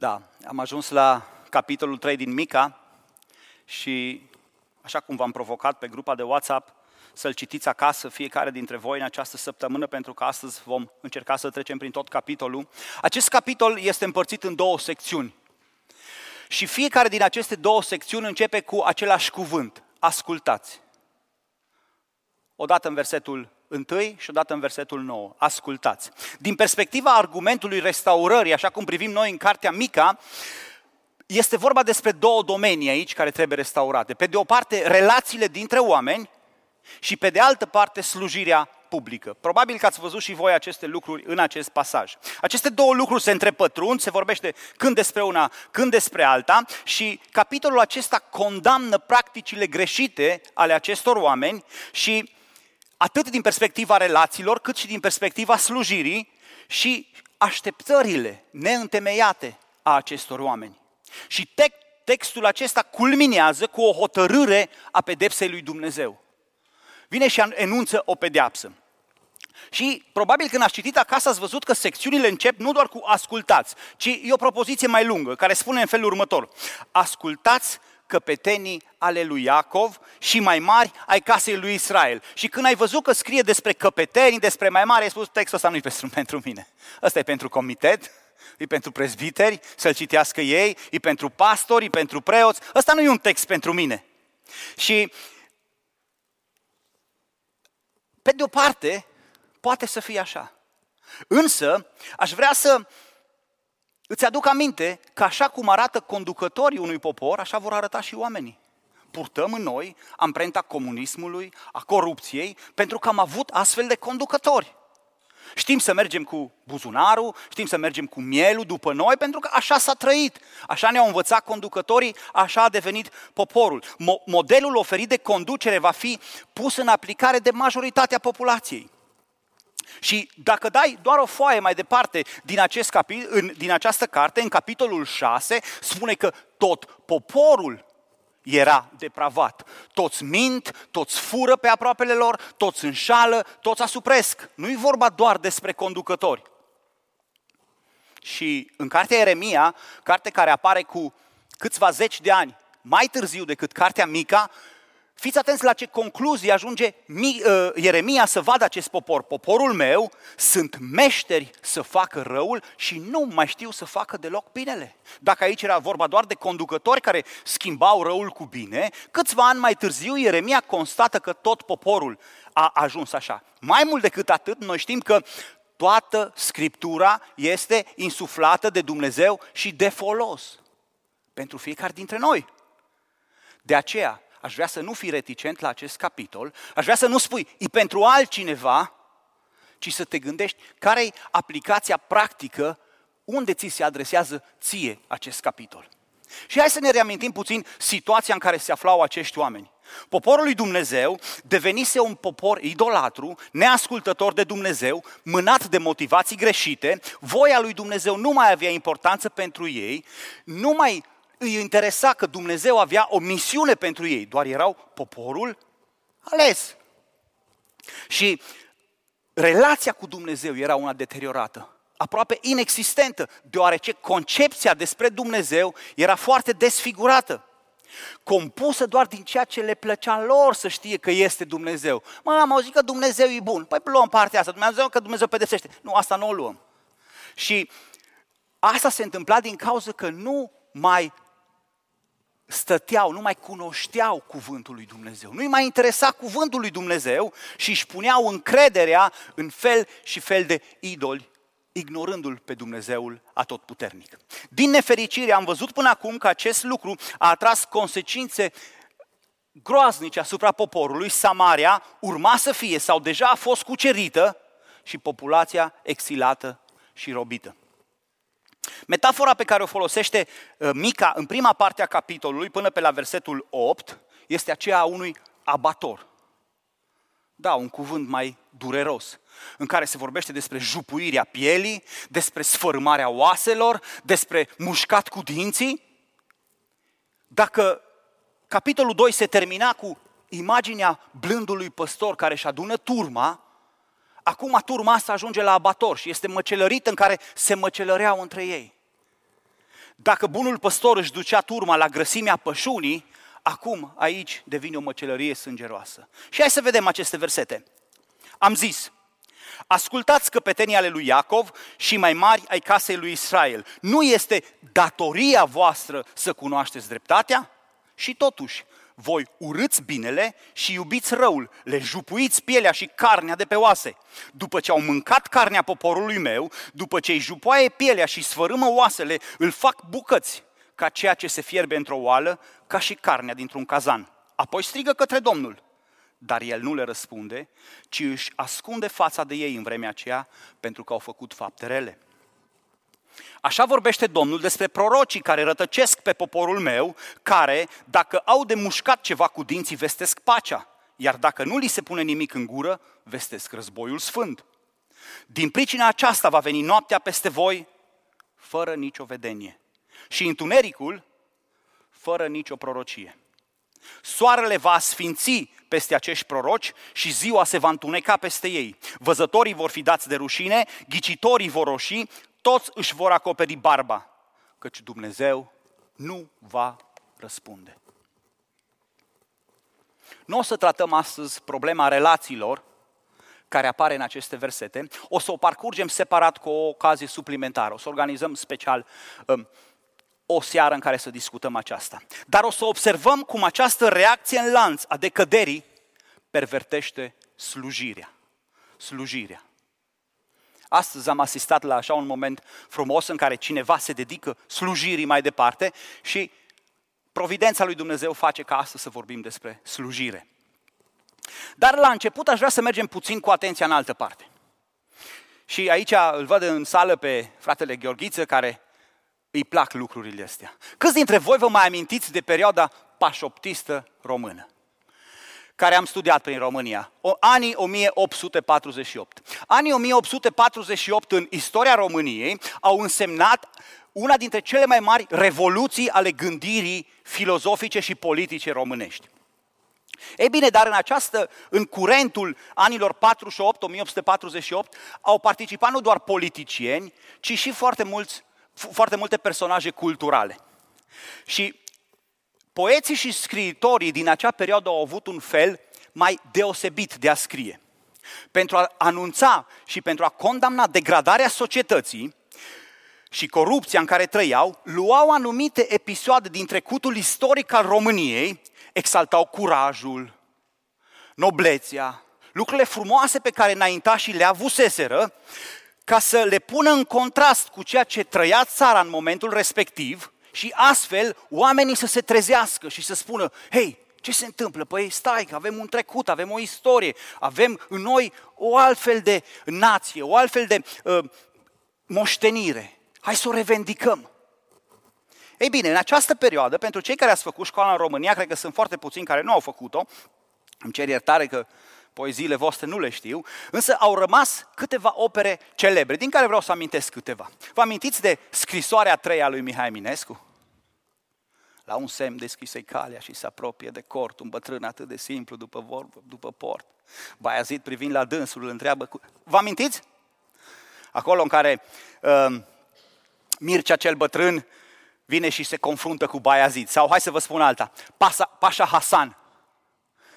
Da, am ajuns la capitolul 3 din Mica și așa cum v-am provocat pe grupa de WhatsApp, să-l citiți acasă fiecare dintre voi în această săptămână, pentru că astăzi vom încerca să trecem prin tot capitolul. Acest capitol este împărțit în două secțiuni. Și fiecare din aceste două secțiuni începe cu același cuvânt, ascultați. Odată în versetul 1 și odată în versetul 9. Ascultați. Din perspectiva argumentului restaurării, așa cum privim noi în Cartea Mica, este vorba despre două domenii aici care trebuie restaurate. Pe de o parte, relațiile dintre oameni și pe de altă parte, slujirea publică. Probabil că ați văzut și voi aceste lucruri în acest pasaj. Aceste două lucruri se întrepătrund, se vorbește când despre una, când despre alta și capitolul acesta condamnă practicile greșite ale acestor oameni și atât din perspectiva relațiilor, cât și din perspectiva slujirii și așteptările neîntemeiate a acestor oameni. Și te- textul acesta culminează cu o hotărâre a pedepsei lui Dumnezeu. Vine și enunță o pedeapsă. Și probabil când ați citit acasă ați văzut că secțiunile încep nu doar cu ascultați, ci e o propoziție mai lungă care spune în felul următor. Ascultați căpetenii ale lui Iacov și mai mari ai casei lui Israel. Și când ai văzut că scrie despre căpetenii, despre mai mari, ai spus textul ăsta nu e pentru, pentru mine. Ăsta e pentru comitet, e pentru prezbiteri, să-l citească ei, e pentru pastori, e pentru preoți. Ăsta nu e un text pentru mine. Și pe de o parte, poate să fie așa. Însă, aș vrea să Îți aduc aminte că așa cum arată conducătorii unui popor, așa vor arăta și oamenii. Purtăm în noi amprenta comunismului, a corupției, pentru că am avut astfel de conducători. Știm să mergem cu buzunarul, știm să mergem cu mielul după noi, pentru că așa s-a trăit. Așa ne-au învățat conducătorii, așa a devenit poporul. Mo- modelul oferit de conducere va fi pus în aplicare de majoritatea populației. Și dacă dai doar o foaie mai departe din, acest capi, în, din această carte, în capitolul 6, spune că tot poporul era depravat. Toți mint, toți fură pe aproapele lor, toți înșală, toți asupresc. Nu-i vorba doar despre conducători. Și în cartea Eremia, carte care apare cu câțiva zeci de ani mai târziu decât cartea Mica, Fiți atenți la ce concluzie ajunge uh, Ieremia să vadă acest popor. Poporul meu sunt meșteri să facă răul și nu mai știu să facă deloc binele. Dacă aici era vorba doar de conducători care schimbau răul cu bine, câțiva ani mai târziu Ieremia constată că tot poporul a ajuns așa. Mai mult decât atât, noi știm că toată Scriptura este insuflată de Dumnezeu și de folos pentru fiecare dintre noi. De aceea, aș vrea să nu fii reticent la acest capitol, aș vrea să nu spui, e pentru altcineva, ci să te gândești care e aplicația practică unde ți se adresează ție acest capitol. Și hai să ne reamintim puțin situația în care se aflau acești oameni. Poporul lui Dumnezeu devenise un popor idolatru, neascultător de Dumnezeu, mânat de motivații greșite, voia lui Dumnezeu nu mai avea importanță pentru ei, nu mai îi interesa că Dumnezeu avea o misiune pentru ei, doar erau poporul ales. Și relația cu Dumnezeu era una deteriorată, aproape inexistentă, deoarece concepția despre Dumnezeu era foarte desfigurată compusă doar din ceea ce le plăcea lor să știe că este Dumnezeu. Mă, am auzit că Dumnezeu e bun. Păi luăm partea asta. Dumnezeu că Dumnezeu pedepsește. Nu, asta nu o luăm. Și asta se întâmpla din cauza că nu mai stăteau, nu mai cunoșteau cuvântul lui Dumnezeu. Nu-i mai interesa cuvântul lui Dumnezeu și își puneau încrederea în fel și fel de idoli, ignorându-l pe Dumnezeul atotputernic. Din nefericire am văzut până acum că acest lucru a atras consecințe groaznice asupra poporului. Samaria urma să fie sau deja a fost cucerită și populația exilată și robită. Metafora pe care o folosește uh, Mica în prima parte a capitolului, până pe la versetul 8, este aceea a unui abator. Da, un cuvânt mai dureros, în care se vorbește despre jupuirea pielii, despre sfărâmarea oaselor, despre mușcat cu dinții. Dacă capitolul 2 se termina cu imaginea blândului păstor care își adună turma, acum turma asta ajunge la abator și este măcelărit în care se măcelăreau între ei. Dacă bunul păstor își ducea turma la grăsimea pășunii, acum aici devine o măcelărie sângeroasă. Și hai să vedem aceste versete. Am zis, ascultați căpetenii ale lui Iacov și mai mari ai casei lui Israel. Nu este datoria voastră să cunoașteți dreptatea? Și totuși, voi urâți binele și iubiți răul, le jupuiți pielea și carnea de pe oase. După ce au mâncat carnea poporului meu, după ce îi jupoaie pielea și sfărâmă oasele, îl fac bucăți, ca ceea ce se fierbe într-o oală, ca și carnea dintr-un cazan. Apoi strigă către Domnul, dar el nu le răspunde, ci își ascunde fața de ei în vremea aceea, pentru că au făcut fapte rele. Așa vorbește Domnul despre prorocii care rătăcesc pe poporul meu, care, dacă au de mușcat ceva cu dinții, vestesc pacea, iar dacă nu li se pune nimic în gură, vestesc războiul sfânt. Din pricina aceasta va veni noaptea peste voi, fără nicio vedenie, și întunericul, fără nicio prorocie. Soarele va sfinți peste acești proroci și ziua se va întuneca peste ei. Văzătorii vor fi dați de rușine, ghicitorii vor roși, toți își vor acoperi barba, căci Dumnezeu nu va răspunde. Nu o să tratăm astăzi problema relațiilor care apare în aceste versete, o să o parcurgem separat cu o ocazie suplimentară, o să organizăm special um, o seară în care să discutăm aceasta. Dar o să observăm cum această reacție în lanț a decăderii pervertește slujirea. Slujirea. Astăzi am asistat la așa un moment frumos în care cineva se dedică slujirii mai departe și providența lui Dumnezeu face ca astăzi să vorbim despre slujire. Dar la început aș vrea să mergem puțin cu atenția în altă parte. Și aici îl văd în sală pe fratele Gheorghiță care îi plac lucrurile astea. Câți dintre voi vă mai amintiți de perioada pașoptistă română? Care am studiat prin România, anii 1848. Anii 1848 în istoria României au însemnat una dintre cele mai mari revoluții ale gândirii filozofice și politice românești. Ei bine, dar în această, în curentul anilor 48, 1848, au participat nu doar politicieni, ci și foarte, mulți, foarte multe personaje culturale. Și poeții și scriitorii din acea perioadă au avut un fel mai deosebit de a scrie. Pentru a anunța și pentru a condamna degradarea societății și corupția în care trăiau, luau anumite episoade din trecutul istoric al României, exaltau curajul, noblețea, lucrurile frumoase pe care înaintașii le avuseseră, ca să le pună în contrast cu ceea ce trăia țara în momentul respectiv și astfel oamenii să se trezească și să spună, hei, ce se întâmplă? Păi stai, că avem un trecut, avem o istorie, avem în noi o altfel de nație, o altfel de uh, moștenire. Hai să o revendicăm. Ei bine, în această perioadă, pentru cei care ați făcut școala în România, cred că sunt foarte puțini care nu au făcut-o, îmi cer iertare că poeziile voastre nu le știu, însă au rămas câteva opere celebre, din care vreau să amintesc câteva. Vă amintiți de scrisoarea treia lui Mihai Minescu? La un semn deschise calea și se apropie de cort, un bătrân atât de simplu după vorbă, după port. Baiazid privind la dânsul îl întreabă, cu... vă amintiți? Acolo în care uh, Mircea cel bătrân vine și se confruntă cu Baiazid. Sau hai să vă spun alta, Pasa, Pașa Hasan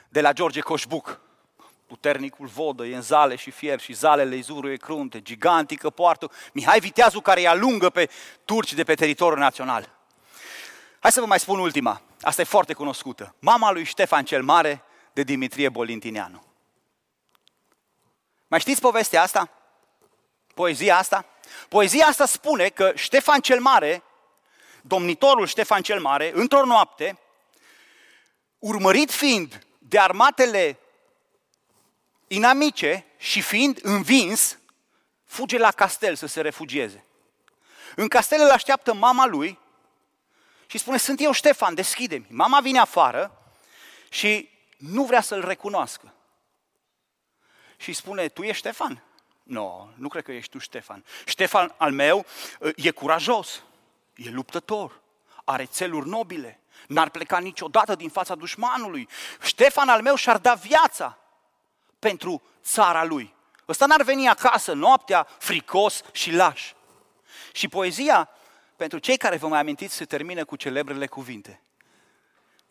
de la George Coșbuc puternicul vodă, e în zale și fier și zalele îi zuruie crunte, gigantică poartă, Mihai Viteazul care îi alungă pe turci de pe teritoriul național. Hai să vă mai spun ultima, asta e foarte cunoscută. Mama lui Ștefan cel Mare de Dimitrie Bolintineanu. Mai știți povestea asta? Poezia asta? Poezia asta spune că Ștefan cel Mare, domnitorul Ștefan cel Mare, într-o noapte, urmărit fiind de armatele inamice și fiind învins, fuge la castel să se refugieze. În castel îl așteaptă mama lui și spune, sunt eu Ștefan, deschide-mi. Mama vine afară și nu vrea să-l recunoască. Și spune, tu ești Ștefan? Nu, no, nu cred că ești tu Ștefan. Ștefan al meu e curajos, e luptător, are țeluri nobile, n-ar pleca niciodată din fața dușmanului. Ștefan al meu și-ar da viața pentru țara lui. Ăsta n-ar veni acasă noaptea fricos și laș. Și poezia pentru cei care vă mai amintiți, se termină cu celebrele cuvinte.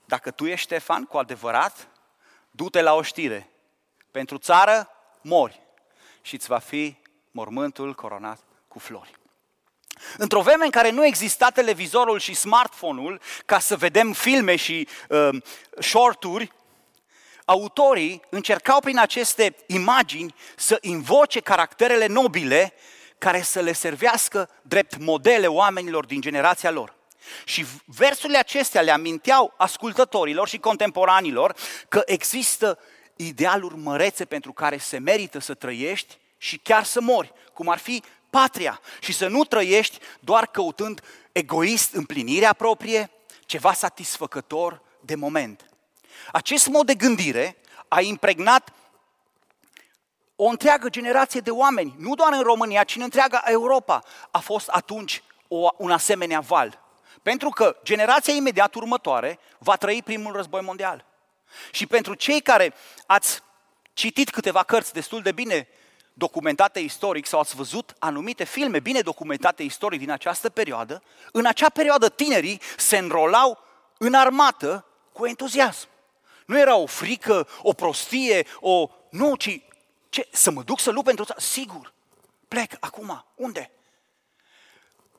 Dacă tu ești Ștefan, cu adevărat, du-te la o știre. Pentru țară, mori și îți va fi mormântul coronat cu flori. Într-o vreme în care nu exista televizorul și smartphone-ul ca să vedem filme și uh, shorturi, autorii încercau prin aceste imagini să invoce caracterele nobile care să le servească drept modele oamenilor din generația lor. Și versurile acestea le aminteau ascultătorilor și contemporanilor că există idealuri mărețe pentru care se merită să trăiești și chiar să mori, cum ar fi patria și să nu trăiești doar căutând egoist împlinirea proprie, ceva satisfăcător de moment. Acest mod de gândire a impregnat o întreagă generație de oameni, nu doar în România, ci în întreaga Europa. A fost atunci o, un asemenea val. Pentru că generația imediat următoare va trăi primul război mondial. Și pentru cei care ați citit câteva cărți destul de bine documentate istoric sau ați văzut anumite filme bine documentate istoric din această perioadă, în acea perioadă tinerii se înrolau în armată cu entuziasm. Nu era o frică, o prostie, o... Nu, ci ce? Să mă duc să lupt pentru țară? Sigur. Plec acum. Unde?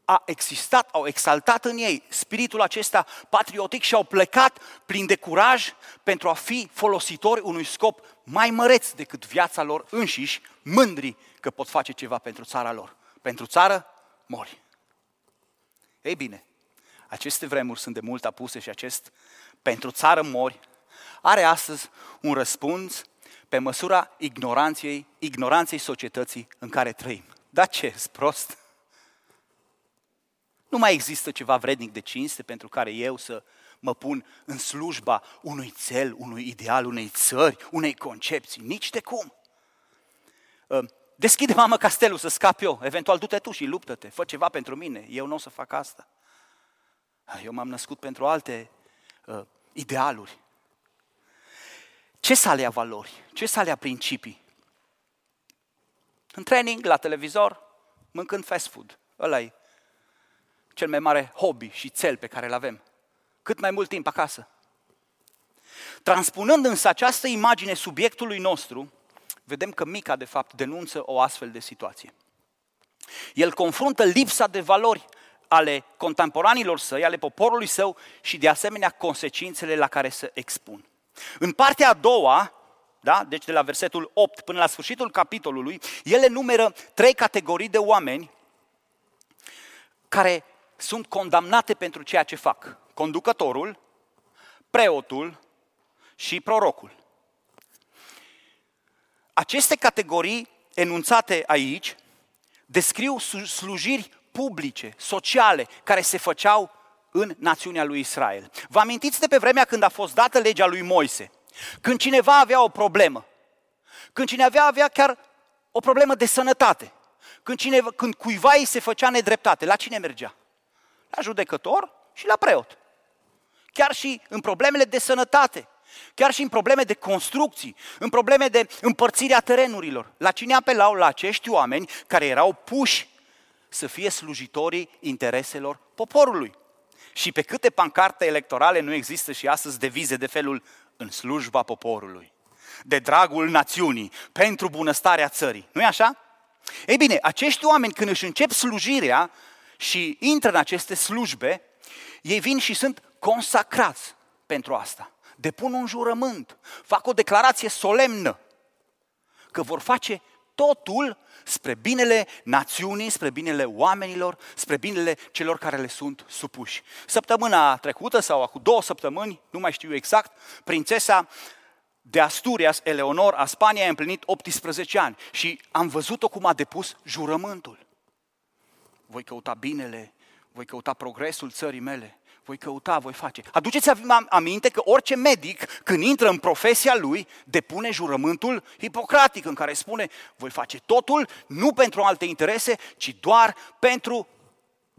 A existat, au exaltat în ei spiritul acesta patriotic și au plecat plin de curaj pentru a fi folositori unui scop mai măreț decât viața lor înșiși, mândri că pot face ceva pentru țara lor. Pentru țară, mori. Ei bine, aceste vremuri sunt de mult apuse și acest pentru țară mori are astăzi un răspuns pe măsura ignoranței, ignoranței societății în care trăim. Dar ce, prost? Nu mai există ceva vrednic de cinste pentru care eu să mă pun în slujba unui cel, unui ideal, unei țări, unei concepții. Nici de cum. Ă, deschide, mamă, castelul să scap eu. Eventual du-te tu și luptă-te. Fă ceva pentru mine. Eu nu o să fac asta. Eu m-am născut pentru alte uh, idealuri. Ce să alea valori? Ce să alea principii? În training, la televizor, mâncând fast food. ăla e cel mai mare hobby și cel pe care îl avem. Cât mai mult timp acasă. Transpunând însă această imagine subiectului nostru, vedem că Mica, de fapt, denunță o astfel de situație. El confruntă lipsa de valori ale contemporanilor săi, ale poporului său și, de asemenea, consecințele la care se expun. În partea a doua, da? deci de la versetul 8 până la sfârșitul capitolului, ele numeră trei categorii de oameni care sunt condamnate pentru ceea ce fac. Conducătorul, preotul și prorocul. Aceste categorii enunțate aici descriu slujiri publice, sociale, care se făceau în națiunea lui Israel. Vă amintiți de pe vremea când a fost dată legea lui Moise? Când cineva avea o problemă, când cineva avea chiar o problemă de sănătate, când, cineva, când cuiva îi se făcea nedreptate, la cine mergea? La judecător și la preot. Chiar și în problemele de sănătate, chiar și în probleme de construcții, în probleme de împărțirea terenurilor. La cine apelau? La acești oameni care erau puși să fie slujitorii intereselor poporului. Și pe câte pancarte electorale nu există și astăzi devize de felul în slujba poporului, de dragul națiunii, pentru bunăstarea țării. nu e așa? Ei bine, acești oameni când își încep slujirea și intră în aceste slujbe, ei vin și sunt consacrați pentru asta. Depun un jurământ, fac o declarație solemnă că vor face totul spre binele națiunii, spre binele oamenilor, spre binele celor care le sunt supuși. Săptămâna trecută sau cu două săptămâni, nu mai știu exact, prințesa de Asturias, Eleonor, a Spaniei, a împlinit 18 ani și am văzut-o cum a depus jurământul. Voi căuta binele, voi căuta progresul țării mele, voi căuta, voi face. Aduceți-vă aminte că orice medic, când intră în profesia lui, depune jurământul hipocratic în care spune, voi face totul nu pentru alte interese, ci doar pentru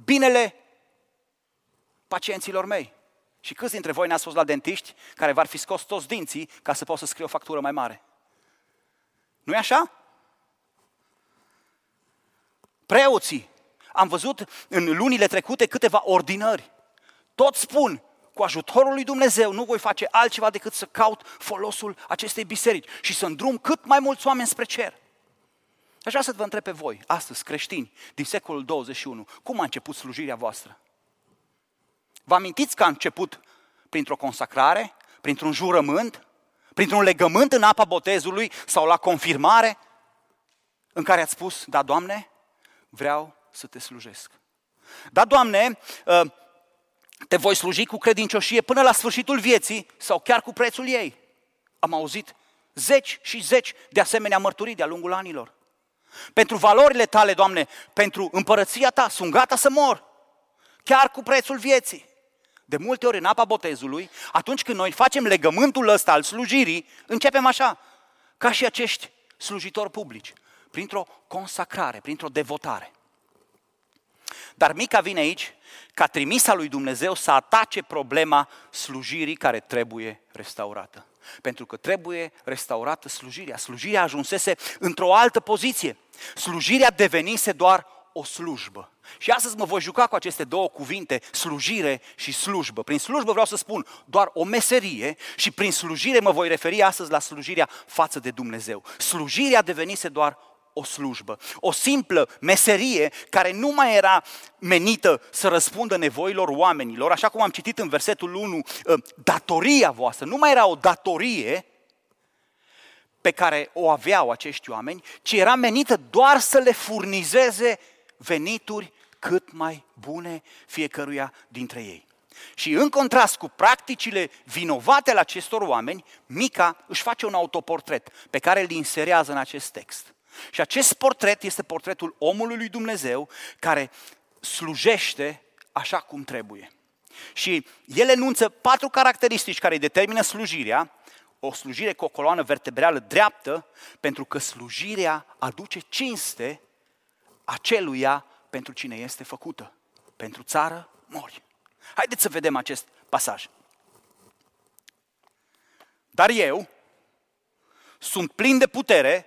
binele pacienților mei. Și câți dintre voi ne-ați fost la dentiști care v-ar fi scos toți dinții ca să poată să scrie o factură mai mare? nu e așa? Preoții am văzut în lunile trecute câteva ordinări. Toți spun, cu ajutorul lui Dumnezeu nu voi face altceva decât să caut folosul acestei biserici și să îndrum cât mai mulți oameni spre cer. Aș vrea să vă întreb pe voi, astăzi, creștini, din secolul 21, cum a început slujirea voastră? Vă amintiți că a început printr-o consacrare, printr-un jurământ, printr-un legământ în apa botezului sau la confirmare, în care ați spus, da, Doamne, vreau să te slujesc. Da, Doamne, ă, te voi sluji cu credincioșie până la sfârșitul vieții sau chiar cu prețul ei. Am auzit zeci și zeci de asemenea mărturii de-a lungul anilor. Pentru valorile tale, Doamne, pentru împărăția ta, sunt gata să mor, chiar cu prețul vieții. De multe ori în apa botezului, atunci când noi facem legământul ăsta al slujirii, începem așa, ca și acești slujitori publici, printr-o consacrare, printr-o devotare. Dar Mica vine aici ca trimisa lui Dumnezeu să atace problema slujirii care trebuie restaurată. Pentru că trebuie restaurată slujirea. Slujirea ajunsese într-o altă poziție. Slujirea devenise doar o slujbă. Și astăzi mă voi juca cu aceste două cuvinte, slujire și slujbă. Prin slujbă vreau să spun doar o meserie și prin slujire mă voi referi astăzi la slujirea față de Dumnezeu. Slujirea devenise doar o slujbă, o simplă meserie care nu mai era menită să răspundă nevoilor oamenilor, așa cum am citit în versetul 1, ă, datoria voastră, nu mai era o datorie pe care o aveau acești oameni, ci era menită doar să le furnizeze venituri cât mai bune fiecăruia dintre ei. Și în contrast cu practicile vinovate ale acestor oameni, Mica își face un autoportret pe care îl inserează în acest text. Și acest portret este portretul omului lui Dumnezeu care slujește așa cum trebuie. Și el enunță patru caracteristici care îi determină slujirea, o slujire cu o coloană vertebrală dreaptă, pentru că slujirea aduce cinste aceluia pentru cine este făcută. Pentru țară, mori. Haideți să vedem acest pasaj. Dar eu sunt plin de putere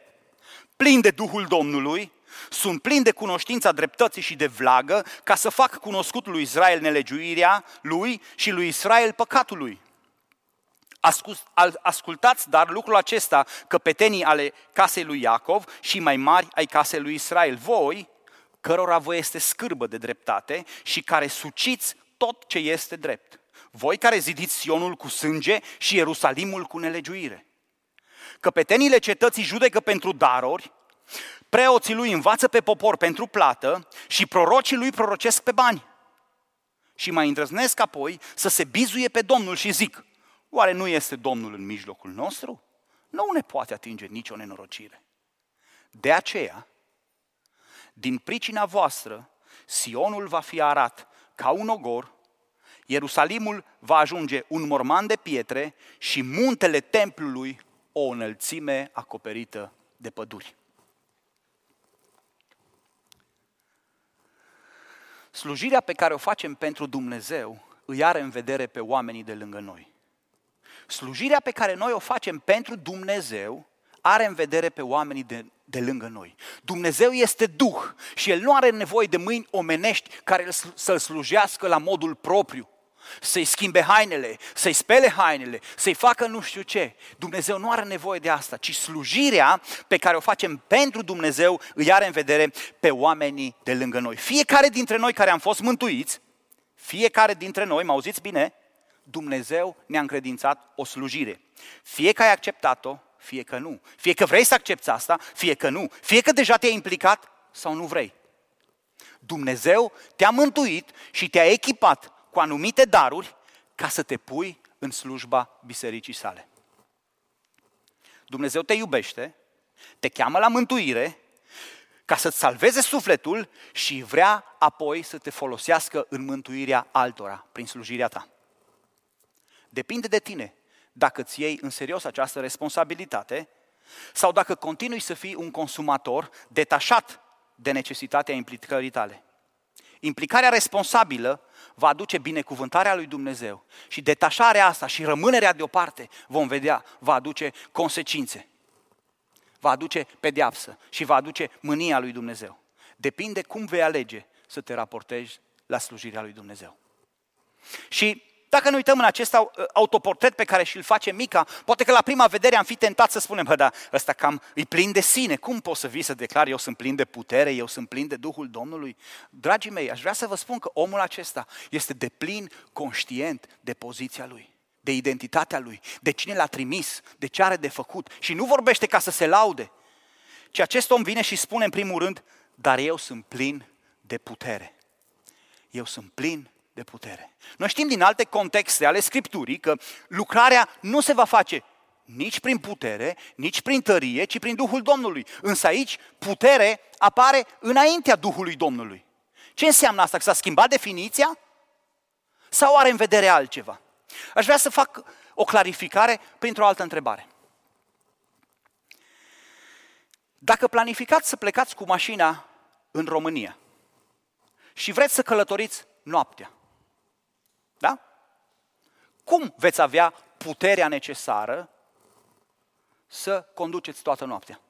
plin de Duhul Domnului, sunt plin de cunoștința dreptății și de vlagă, ca să fac cunoscut lui Israel nelegiuirea lui și lui Israel păcatul lui. Ascultați dar lucrul acesta, căpetenii ale casei lui Iacov și mai mari ai casei lui Israel. Voi, cărora vă este scârbă de dreptate și care suciți tot ce este drept. Voi care zidiți Sionul cu sânge și Ierusalimul cu nelegiuire. Căpetenile cetății judecă pentru daruri, preoții lui învață pe popor pentru plată și prorocii lui prorocesc pe bani. Și mai îndrăznesc apoi să se bizuie pe Domnul și zic, oare nu este Domnul în mijlocul nostru? Nu ne poate atinge nicio nenorocire. De aceea, din pricina voastră, Sionul va fi arat ca un ogor, Ierusalimul va ajunge un morman de pietre și muntele templului o înălțime acoperită de păduri. Slujirea pe care o facem pentru Dumnezeu îi are în vedere pe oamenii de lângă noi. Slujirea pe care noi o facem pentru Dumnezeu are în vedere pe oamenii de, de lângă noi. Dumnezeu este Duh și El nu are nevoie de mâini omenești care să-L slujească la modul propriu să-i schimbe hainele, să-i spele hainele, să-i facă nu știu ce. Dumnezeu nu are nevoie de asta, ci slujirea pe care o facem pentru Dumnezeu îi are în vedere pe oamenii de lângă noi. Fiecare dintre noi care am fost mântuiți, fiecare dintre noi, mă auziți bine, Dumnezeu ne-a încredințat o slujire. Fie că ai acceptat-o, fie că nu. Fie că vrei să accepti asta, fie că nu. Fie că deja te-ai implicat sau nu vrei. Dumnezeu te-a mântuit și te-a echipat cu anumite daruri ca să te pui în slujba bisericii sale. Dumnezeu te iubește, te cheamă la mântuire ca să-ți salveze sufletul și vrea apoi să te folosească în mântuirea altora prin slujirea ta. Depinde de tine dacă îți iei în serios această responsabilitate sau dacă continui să fii un consumator detașat de necesitatea implicării tale. Implicarea responsabilă va aduce binecuvântarea lui Dumnezeu și detașarea asta și rămânerea deoparte, vom vedea, va aduce consecințe. Va aduce pedeapsă și va aduce mânia lui Dumnezeu. Depinde cum vei alege să te raportezi la slujirea lui Dumnezeu. Și dacă ne uităm în acest autoportret pe care și-l face Mica, poate că la prima vedere am fi tentat să spunem, bă, da, ăsta cam îi plin de sine. Cum poți să vii să declari, eu sunt plin de putere, eu sunt plin de Duhul Domnului? Dragii mei, aș vrea să vă spun că omul acesta este de plin conștient de poziția lui de identitatea lui, de cine l-a trimis, de ce are de făcut. Și nu vorbește ca să se laude, ci acest om vine și spune în primul rând, dar eu sunt plin de putere. Eu sunt plin de putere. Noi știm din alte contexte ale Scripturii că lucrarea nu se va face nici prin putere, nici prin tărie, ci prin Duhul Domnului. Însă aici putere apare înaintea Duhului Domnului. Ce înseamnă asta? Că s-a schimbat definiția? Sau are în vedere altceva? Aș vrea să fac o clarificare printr-o altă întrebare. Dacă planificați să plecați cu mașina în România și vreți să călătoriți noaptea, da? Cum veți avea puterea necesară să conduceți toată noaptea?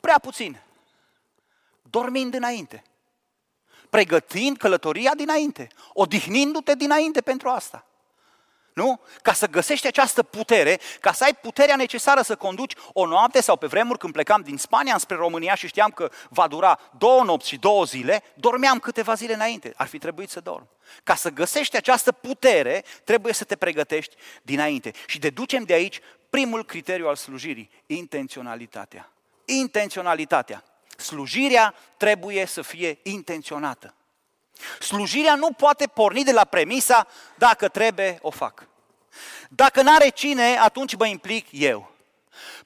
Prea puțin. Dormind înainte. Pregătind călătoria dinainte. Odihnindu-te dinainte pentru asta. Nu? Ca să găsești această putere, ca să ai puterea necesară să conduci o noapte sau pe vremuri când plecam din Spania spre România și știam că va dura două nopți și două zile, dormeam câteva zile înainte. Ar fi trebuit să dorm. Ca să găsești această putere, trebuie să te pregătești dinainte. Și deducem de aici primul criteriu al slujirii, intenționalitatea. Intenționalitatea. Slujirea trebuie să fie intenționată. Slujirea nu poate porni de la premisa, dacă trebuie, o fac. Dacă n-are cine, atunci mă implic eu.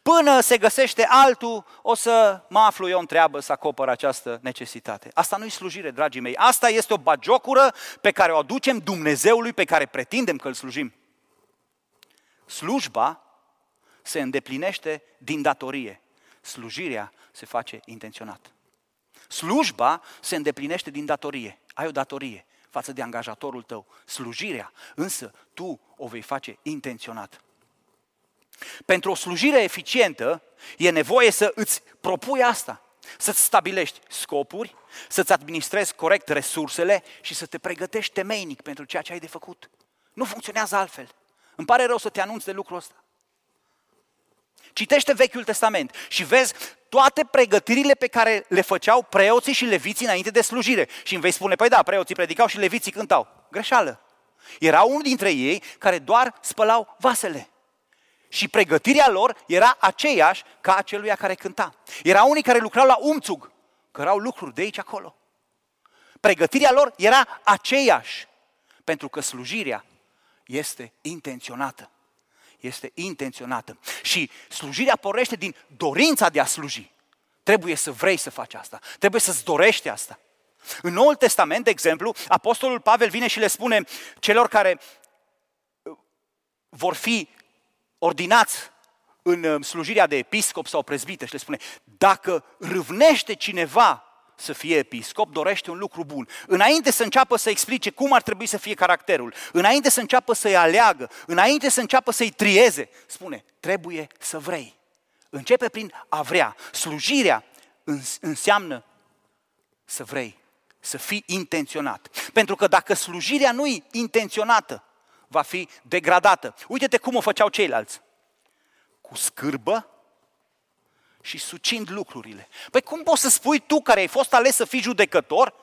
Până se găsește altul, o să mă aflu eu în treabă să acopăr această necesitate. Asta nu-i slujire, dragii mei. Asta este o bagiocură pe care o aducem Dumnezeului pe care pretindem că îl slujim. Slujba se îndeplinește din datorie. Slujirea se face intenționat. Slujba se îndeplinește din datorie. Ai o datorie față de angajatorul tău. Slujirea, însă, tu o vei face intenționat. Pentru o slujire eficientă, e nevoie să îți propui asta, să-ți stabilești scopuri, să-ți administrezi corect resursele și să te pregătești temeinic pentru ceea ce ai de făcut. Nu funcționează altfel. Îmi pare rău să te anunț de lucrul ăsta. Citește Vechiul Testament și vezi toate pregătirile pe care le făceau preoții și leviții înainte de slujire. Și îmi vei spune, păi da, preoții predicau și leviții cântau. Greșeală. Era unul dintre ei care doar spălau vasele. Și pregătirea lor era aceeași ca aceluia care cânta. Era unii care lucrau la umțug, că erau lucruri de aici acolo. Pregătirea lor era aceeași, pentru că slujirea este intenționată este intenționată. Și slujirea pornește din dorința de a sluji. Trebuie să vrei să faci asta. Trebuie să-ți dorești asta. În Noul Testament, de exemplu, Apostolul Pavel vine și le spune celor care uh, vor fi ordinați în uh, slujirea de episcop sau prezbite și le spune, dacă râvnește cineva să fie episcop, dorește un lucru bun. Înainte să înceapă să explice cum ar trebui să fie caracterul, înainte să înceapă să-i aleagă, înainte să înceapă să-i trieze, spune, trebuie să vrei. Începe prin a vrea. Slujirea înseamnă să vrei, să fii intenționat. Pentru că dacă slujirea nu e intenționată, va fi degradată. Uite-te cum o făceau ceilalți. Cu scârbă, și sucind lucrurile. Păi cum poți să spui tu, care ai fost ales să fii judecător,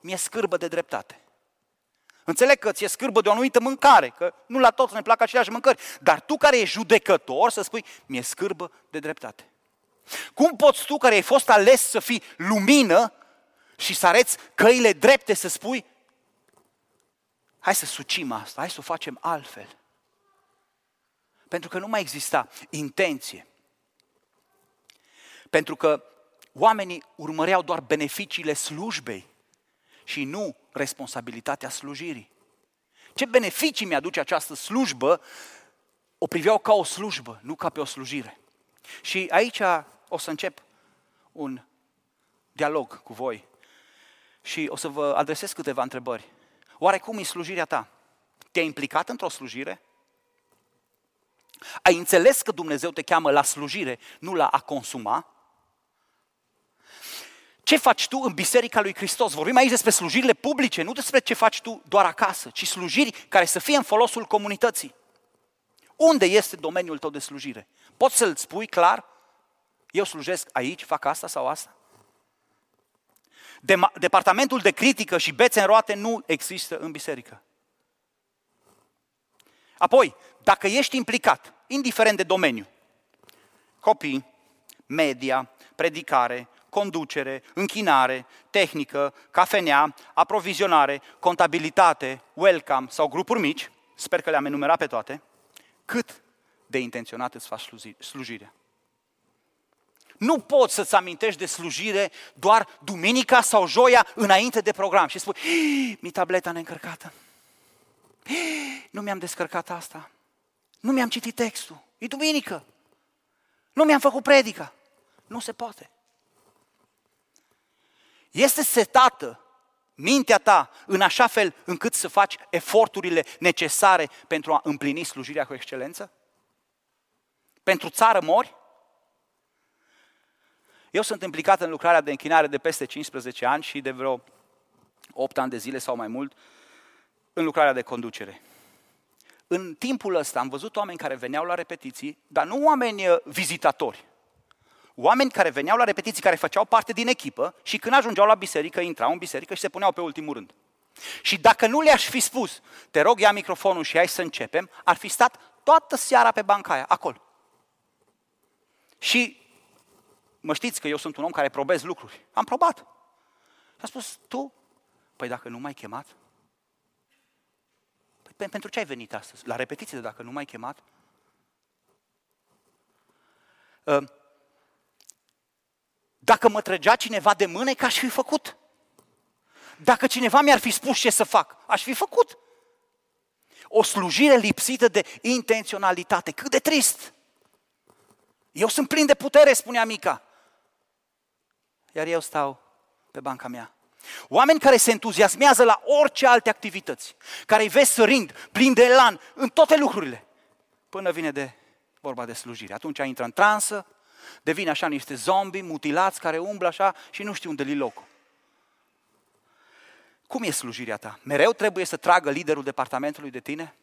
mi-e scârbă de dreptate? Înțeleg că ți-e scârbă de o anumită mâncare, că nu la toți ne plac aceleași mâncări, dar tu care ești judecător să spui, mi-e scârbă de dreptate. Cum poți tu, care ai fost ales să fii lumină și să arăți căile drepte, să spui, hai să sucim asta, hai să o facem altfel. Pentru că nu mai exista intenție. Pentru că oamenii urmăreau doar beneficiile slujbei și nu responsabilitatea slujirii. Ce beneficii mi-aduce această slujbă? O priveau ca o slujbă, nu ca pe o slujire. Și aici o să încep un dialog cu voi și o să vă adresez câteva întrebări. Oare cum e slujirea ta? Te-ai implicat într-o slujire? Ai înțeles că Dumnezeu te cheamă la slujire, nu la a consuma? Ce faci tu în Biserica lui Hristos? Vorbim aici despre slujirile publice, nu despre ce faci tu doar acasă, ci slujiri care să fie în folosul comunității. Unde este domeniul tău de slujire? Poți să-l spui clar? Eu slujesc aici, fac asta sau asta? Departamentul de critică și bețe în roate nu există în biserică. Apoi, dacă ești implicat, indiferent de domeniu, copii, media, predicare, conducere, închinare, tehnică, cafenea, aprovizionare, contabilitate, welcome sau grupuri mici, sper că le-am enumerat pe toate, cât de intenționat îți faci slujirea. Nu poți să-ți amintești de slujire doar duminica sau joia înainte de program și spui, mi tableta neîncărcată. Nu mi-am descărcat asta. Nu mi-am citit textul. E duminică. Nu mi-am făcut predica. Nu se poate. Este setată mintea ta în așa fel încât să faci eforturile necesare pentru a împlini slujirea cu excelență? Pentru țară mori? Eu sunt implicat în lucrarea de închinare de peste 15 ani și de vreo 8 ani de zile sau mai mult în lucrarea de conducere. În timpul ăsta am văzut oameni care veneau la repetiții, dar nu oameni uh, vizitatori. Oameni care veneau la repetiții, care făceau parte din echipă și când ajungeau la biserică, intrau în biserică și se puneau pe ultimul rând. Și dacă nu le-aș fi spus, te rog, ia microfonul și hai să începem, ar fi stat toată seara pe banca aia, acolo. Și mă știți că eu sunt un om care probez lucruri. Am probat. Și a spus, tu? Păi dacă nu m-ai chemat? Păi pentru ce ai venit astăzi? La repetiție, dacă nu m-ai chemat? Ă, dacă mă trăgea cineva de mână, că aș fi făcut. Dacă cineva mi-ar fi spus ce să fac, aș fi făcut. O slujire lipsită de intenționalitate. Cât de trist! Eu sunt plin de putere, spunea Mica iar eu stau pe banca mea. Oameni care se entuziasmează la orice alte activități, care îi vezi sărind, plin de elan, în toate lucrurile, până vine de vorba de slujire. Atunci intră în transă, devine așa niște zombi mutilați care umblă așa și nu știu unde li locul. Cum e slujirea ta? Mereu trebuie să tragă liderul departamentului de tine?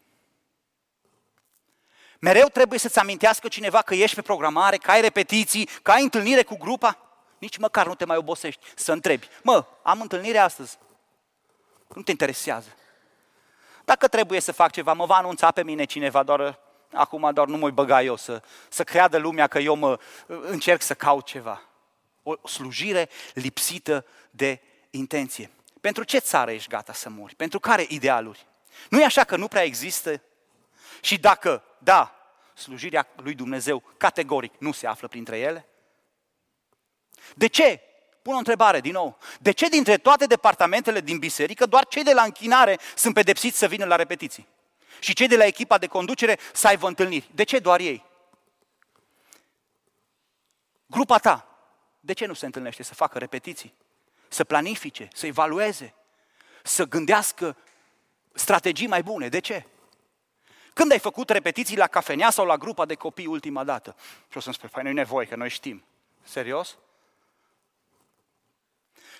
Mereu trebuie să-ți amintească cineva că ești pe programare, că ai repetiții, că ai întâlnire cu grupa? Nici măcar nu te mai obosești să întrebi. Mă, am întâlnire astăzi. Nu te interesează. Dacă trebuie să fac ceva, mă va anunța pe mine cineva, doar acum doar nu mă băga eu să, să creadă lumea că eu mă încerc să caut ceva. O slujire lipsită de intenție. Pentru ce țară ești gata să mori? Pentru care idealuri? Nu e așa că nu prea există? Și dacă da, slujirea lui Dumnezeu categoric nu se află printre ele? De ce? Pun o întrebare din nou. De ce dintre toate departamentele din biserică doar cei de la închinare sunt pedepsiți să vină la repetiții? Și cei de la echipa de conducere să aibă întâlniri? De ce doar ei? Grupa ta, de ce nu se întâlnește să facă repetiții? Să planifice, să evalueze, să gândească strategii mai bune. De ce? Când ai făcut repetiții la cafenea sau la grupa de copii ultima dată? Și o să-mi spui, păi nu nevoie, că noi știm. Serios?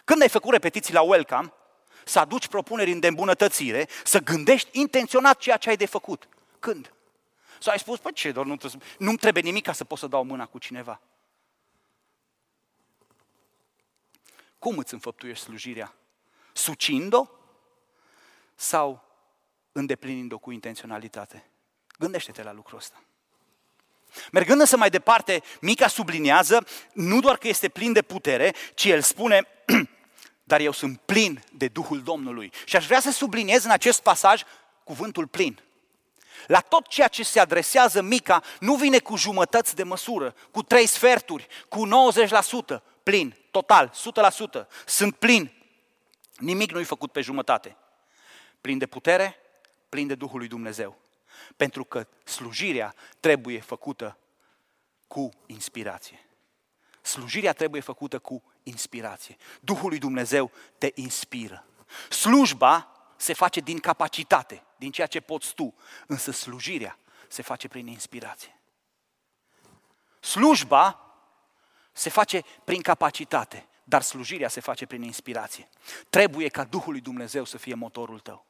Când ai făcut repetiții la Welcome, să aduci propuneri de îmbunătățire, să gândești intenționat ceea ce ai de făcut. Când? Sau ai spus, păi ce, doar nu trebuie, nu trebuie nimic ca să pot să dau mâna cu cineva. Cum îți înfăptuiești slujirea? Sucind-o sau îndeplinind-o cu intenționalitate? Gândește-te la lucrul ăsta. Mergând însă mai departe, Mica subliniază nu doar că este plin de putere, ci el spune dar eu sunt plin de Duhul Domnului. Și aș vrea să subliniez în acest pasaj cuvântul plin. La tot ceea ce se adresează Mica nu vine cu jumătăți de măsură, cu trei sferturi, cu 90%, plin, total, 100%. Sunt plin. Nimic nu-i făcut pe jumătate. Plin de putere, plin de Duhul lui Dumnezeu. Pentru că slujirea trebuie făcută cu inspirație. Slujirea trebuie făcută cu inspirație. Duhul lui Dumnezeu te inspiră. Slujba se face din capacitate, din ceea ce poți tu, însă slujirea se face prin inspirație. Slujba se face prin capacitate, dar slujirea se face prin inspirație. Trebuie ca Duhul lui Dumnezeu să fie motorul tău.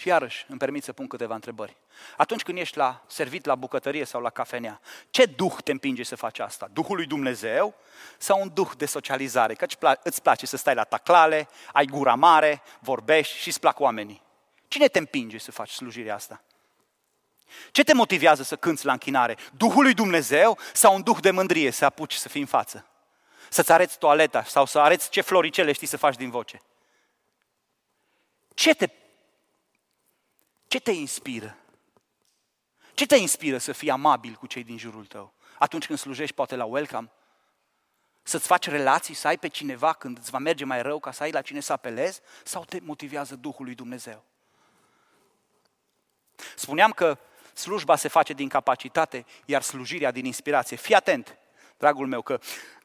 Și iarăși îmi permit să pun câteva întrebări. Atunci când ești la servit la bucătărie sau la cafenea, ce duh te împinge să faci asta? Duhul lui Dumnezeu sau un duh de socializare? Că îți place să stai la taclale, ai gura mare, vorbești și îți plac oamenii. Cine te împinge să faci slujirea asta? Ce te motivează să cânți la închinare? Duhul lui Dumnezeu sau un duh de mândrie să apuci să fii în față? Să-ți arăți toaleta sau să arăți ce floricele știi să faci din voce? Ce te, ce te inspiră? Ce te inspiră să fii amabil cu cei din jurul tău? Atunci când slujești poate la welcome? Să-ți faci relații, să ai pe cineva când îți va merge mai rău ca să ai la cine să apelezi? Sau te motivează Duhul lui Dumnezeu? Spuneam că slujba se face din capacitate, iar slujirea din inspirație. Fii atent, dragul meu, că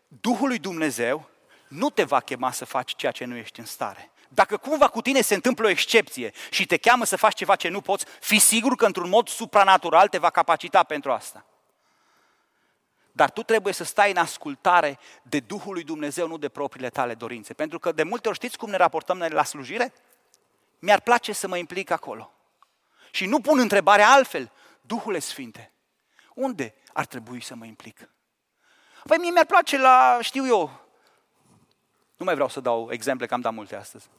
Duhul lui Dumnezeu nu te va chema să faci ceea ce nu ești în stare. Dacă cumva cu tine se întâmplă o excepție și te cheamă să faci ceva ce nu poți, fi sigur că într-un mod supranatural te va capacita pentru asta. Dar tu trebuie să stai în ascultare de Duhul lui Dumnezeu, nu de propriile tale dorințe. Pentru că de multe ori știți cum ne raportăm noi la slujire? Mi-ar place să mă implic acolo. Și nu pun întrebarea altfel. Duhule Sfinte, unde ar trebui să mă implic? Păi mie mi-ar place la, știu eu, nu mai vreau să dau exemple, că am dat multe astăzi.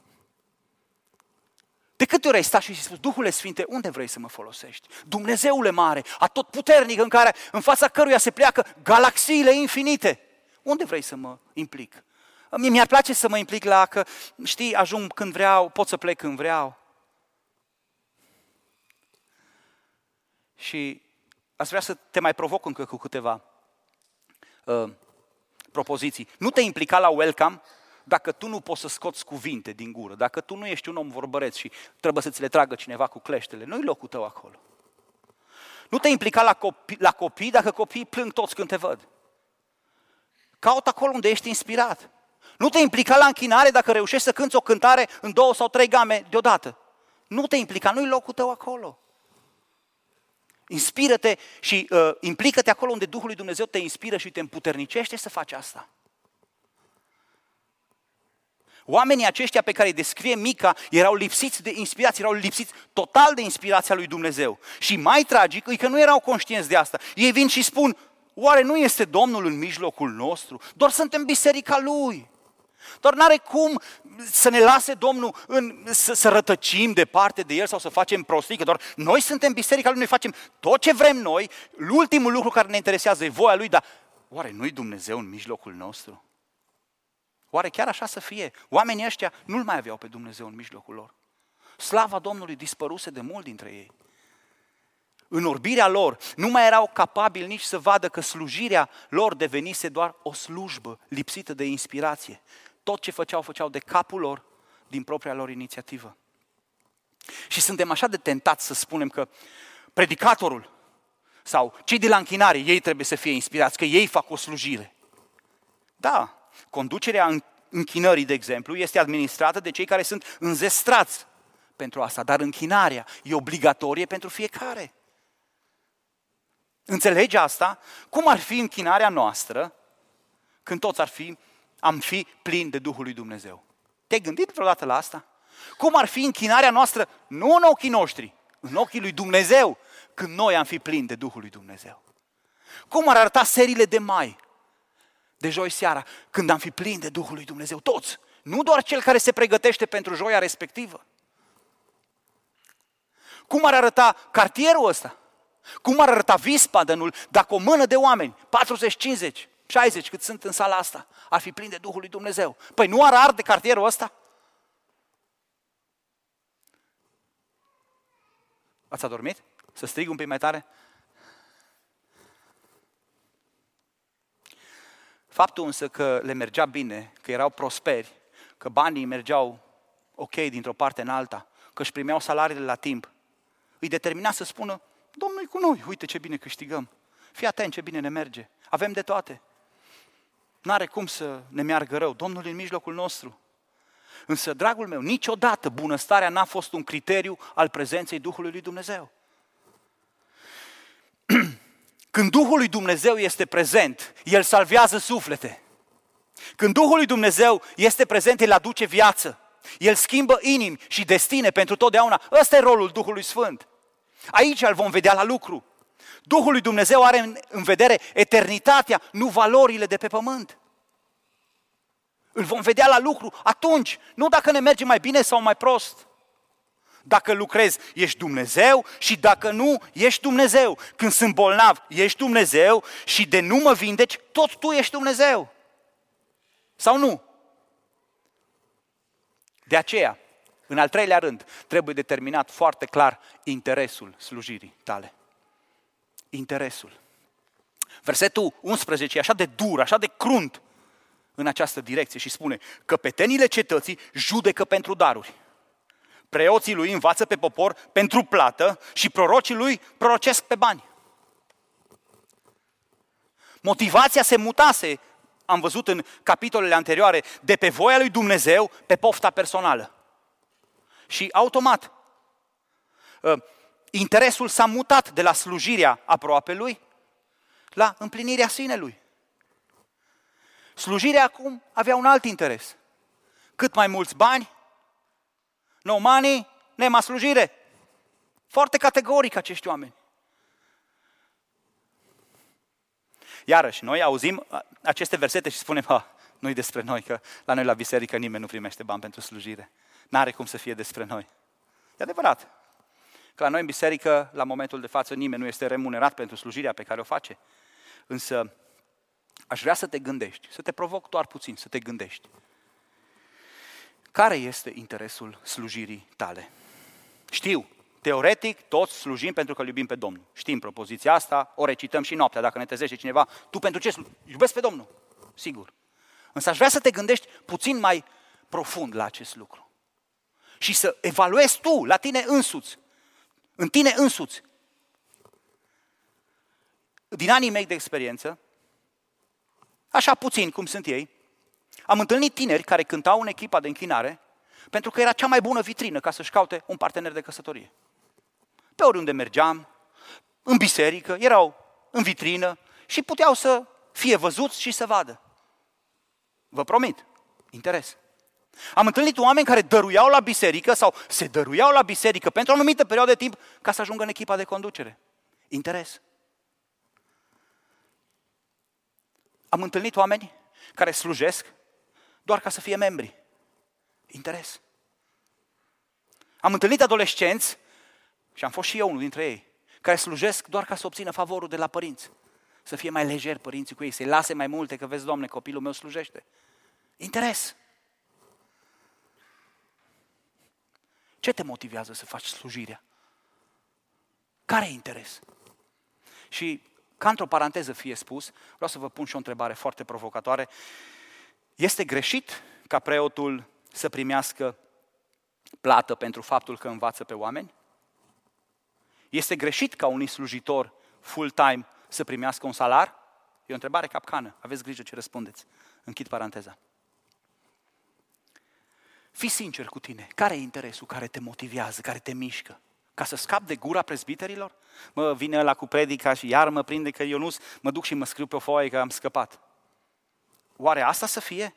De câte ori ai stat și ai spus, Duhule Sfinte, unde vrei să mă folosești? Dumnezeule mare, tot puternic în, care, în fața căruia se pleacă galaxiile infinite. Unde vrei să mă implic? Mie mi-ar place să mă implic la că, știi, ajung când vreau, pot să plec când vreau. Și aș vrea să te mai provoc încă cu câteva uh, propoziții. Nu te implica la welcome dacă tu nu poți să scoți cuvinte din gură, dacă tu nu ești un om vorbăreț și trebuie să ți le tragă cineva cu cleștele, nu-i locul tău acolo. Nu te implica la copii, la copii dacă copiii plâng toți când te văd. Caut acolo unde ești inspirat. Nu te implica la închinare dacă reușești să cânți o cântare în două sau trei game deodată. Nu te implica, nu-i locul tău acolo. Inspiră-te și uh, implică-te acolo unde Duhul lui Dumnezeu te inspiră și te împuternicește să faci asta. Oamenii aceștia pe care îi descrie Mica erau lipsiți de inspirație, erau lipsiți total de inspirația lui Dumnezeu. Și mai tragic e că nu erau conștienți de asta. Ei vin și spun, oare nu este Domnul în mijlocul nostru? Doar suntem biserica Lui. Doar n-are cum să ne lase Domnul în, să, să rătăcim departe de El sau să facem prostii, că doar noi suntem biserica Lui, noi facem tot ce vrem noi, ultimul lucru care ne interesează e voia Lui, dar oare nu-i Dumnezeu în mijlocul nostru? Oare chiar așa să fie? Oamenii ăștia nu-L mai aveau pe Dumnezeu în mijlocul lor. Slava Domnului dispăruse de mult dintre ei. În orbirea lor nu mai erau capabili nici să vadă că slujirea lor devenise doar o slujbă lipsită de inspirație. Tot ce făceau, făceau de capul lor, din propria lor inițiativă. Și suntem așa de tentați să spunem că predicatorul sau cei de la închinare, ei trebuie să fie inspirați, că ei fac o slujire. Da, conducerea închinării, de exemplu, este administrată de cei care sunt înzestrați pentru asta, dar închinarea e obligatorie pentru fiecare. Înțelegi asta? Cum ar fi închinarea noastră când toți ar fi, am fi plini de Duhul lui Dumnezeu? Te-ai gândit vreodată la asta? Cum ar fi închinarea noastră, nu în ochii noștri, în ochii lui Dumnezeu, când noi am fi plini de Duhul lui Dumnezeu? Cum ar arăta serile de mai, de joi seara, când am fi plini de Duhul lui Dumnezeu, toți, nu doar cel care se pregătește pentru joia respectivă? Cum ar arăta cartierul ăsta? Cum ar arăta Vispadenul dacă o mână de oameni, 40, 50, 60 cât sunt în sala asta, ar fi plin de Duhul lui Dumnezeu? Păi nu ar arde cartierul ăsta? Ați adormit? Să strig un pic mai tare? Faptul însă că le mergea bine, că erau prosperi, că banii mergeau ok dintr-o parte în alta, că își primeau salariile la timp, îi determina să spună, Domnul e cu noi, uite ce bine câștigăm. Fii atent ce bine ne merge. Avem de toate. N-are cum să ne meargă rău. Domnul e în mijlocul nostru. Însă, dragul meu, niciodată bunăstarea n-a fost un criteriu al prezenței Duhului lui Dumnezeu. Când Duhul lui Dumnezeu este prezent, El salvează suflete. Când Duhul lui Dumnezeu este prezent, El aduce viață. El schimbă inimi și destine pentru totdeauna. Ăsta e rolul Duhului Sfânt. Aici îl vom vedea la lucru. Duhul lui Dumnezeu are în vedere eternitatea, nu valorile de pe pământ. Îl vom vedea la lucru atunci, nu dacă ne merge mai bine sau mai prost. Dacă lucrezi, ești Dumnezeu și dacă nu, ești Dumnezeu. Când sunt bolnav, ești Dumnezeu și de nu mă vindeci, tot tu ești Dumnezeu. Sau nu? De aceea, în al treilea rând, trebuie determinat foarte clar interesul slujirii tale. Interesul. Versetul 11 e așa de dur, așa de crunt în această direcție și spune Căpetenile cetății judecă pentru daruri. Preoții lui învață pe popor pentru plată și prorocii lui prorocesc pe bani. Motivația se mutase, am văzut în capitolele anterioare, de pe voia lui Dumnezeu pe pofta personală. Și automat, ă, interesul s-a mutat de la slujirea aproape lui la împlinirea sinelui. Slujirea acum avea un alt interes. Cât mai mulți bani, no money, nema slujire. Foarte categoric acești oameni. Iarăși, noi auzim aceste versete și spunem, ha, nu despre noi, că la noi la biserică nimeni nu primește bani pentru slujire. N-are cum să fie despre noi. E adevărat. Că la noi în biserică, la momentul de față, nimeni nu este remunerat pentru slujirea pe care o face. Însă, aș vrea să te gândești, să te provoc doar puțin, să te gândești. Care este interesul slujirii tale? Știu, teoretic, toți slujim pentru că iubim pe Domnul. Știm propoziția asta, o recităm și noaptea. Dacă ne trezește cineva, tu pentru ce iubesc pe Domnul? Sigur. Însă aș vrea să te gândești puțin mai profund la acest lucru. Și să evaluezi tu, la tine însuți, în tine însuți. Din anii mei de experiență, așa puțin cum sunt ei, am întâlnit tineri care cântau în echipa de închinare pentru că era cea mai bună vitrină ca să-și caute un partener de căsătorie. Pe oriunde mergeam, în biserică, erau în vitrină și puteau să fie văzuți și să vadă. Vă promit, interes. Am întâlnit oameni care dăruiau la biserică sau se dăruiau la biserică pentru o anumită perioadă de timp ca să ajungă în echipa de conducere. Interes. Am întâlnit oameni care slujesc doar ca să fie membri. Interes. Am întâlnit adolescenți, și am fost și eu unul dintre ei, care slujesc doar ca să obțină favorul de la părinți. Să fie mai lejer părinții cu ei, să-i lase mai multe, că vezi, Doamne, copilul meu slujește. Interes. Ce te motivează să faci slujirea? Care e interes? Și ca într-o paranteză fie spus, vreau să vă pun și o întrebare foarte provocatoare. Este greșit ca preotul să primească plată pentru faptul că învață pe oameni? Este greșit ca unui slujitor full-time să primească un salar? E o întrebare capcană. Aveți grijă ce răspundeți. Închid paranteza. Fii sincer cu tine. Care e interesul care te motivează, care te mișcă? Ca să scap de gura prezbiterilor? Mă, vine la cu predica și iar mă prinde că eu nu mă duc și mă scriu pe o foaie că am scăpat. Oare asta să fie?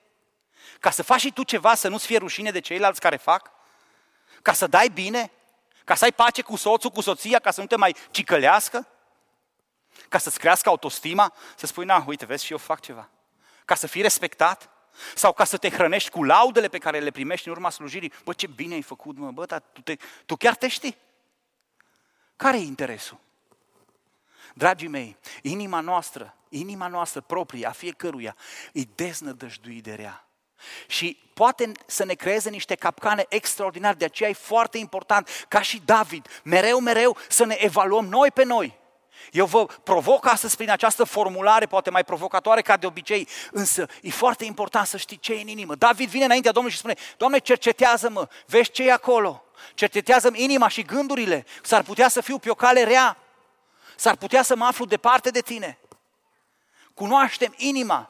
Ca să faci și tu ceva, să nu-ți fie rușine de ceilalți care fac? Ca să dai bine? Ca să ai pace cu soțul, cu soția, ca să nu te mai cicălească? Ca să-ți crească autostima? Să spui, na, uite, vezi, și eu fac ceva. Ca să fii respectat? Sau ca să te hrănești cu laudele pe care le primești în urma slujirii? Bă, ce bine ai făcut, mă, bă, dar tu, te, tu chiar te știi? Care e interesul? Dragii mei, inima noastră, inima noastră proprie, a fiecăruia, e deznădăjduit de rea. Și poate să ne creeze niște capcane extraordinare, de aceea e foarte important, ca și David, mereu, mereu să ne evaluăm noi pe noi. Eu vă provoc astăzi prin această formulare, poate mai provocatoare ca de obicei, însă e foarte important să știi ce e în inimă. David vine înaintea Domnului și spune, Doamne, cercetează-mă, vezi ce e acolo, cercetează-mi inima și gândurile, s-ar putea să fiu pe o cale rea, s-ar putea să mă aflu departe de tine. Cunoaștem inima.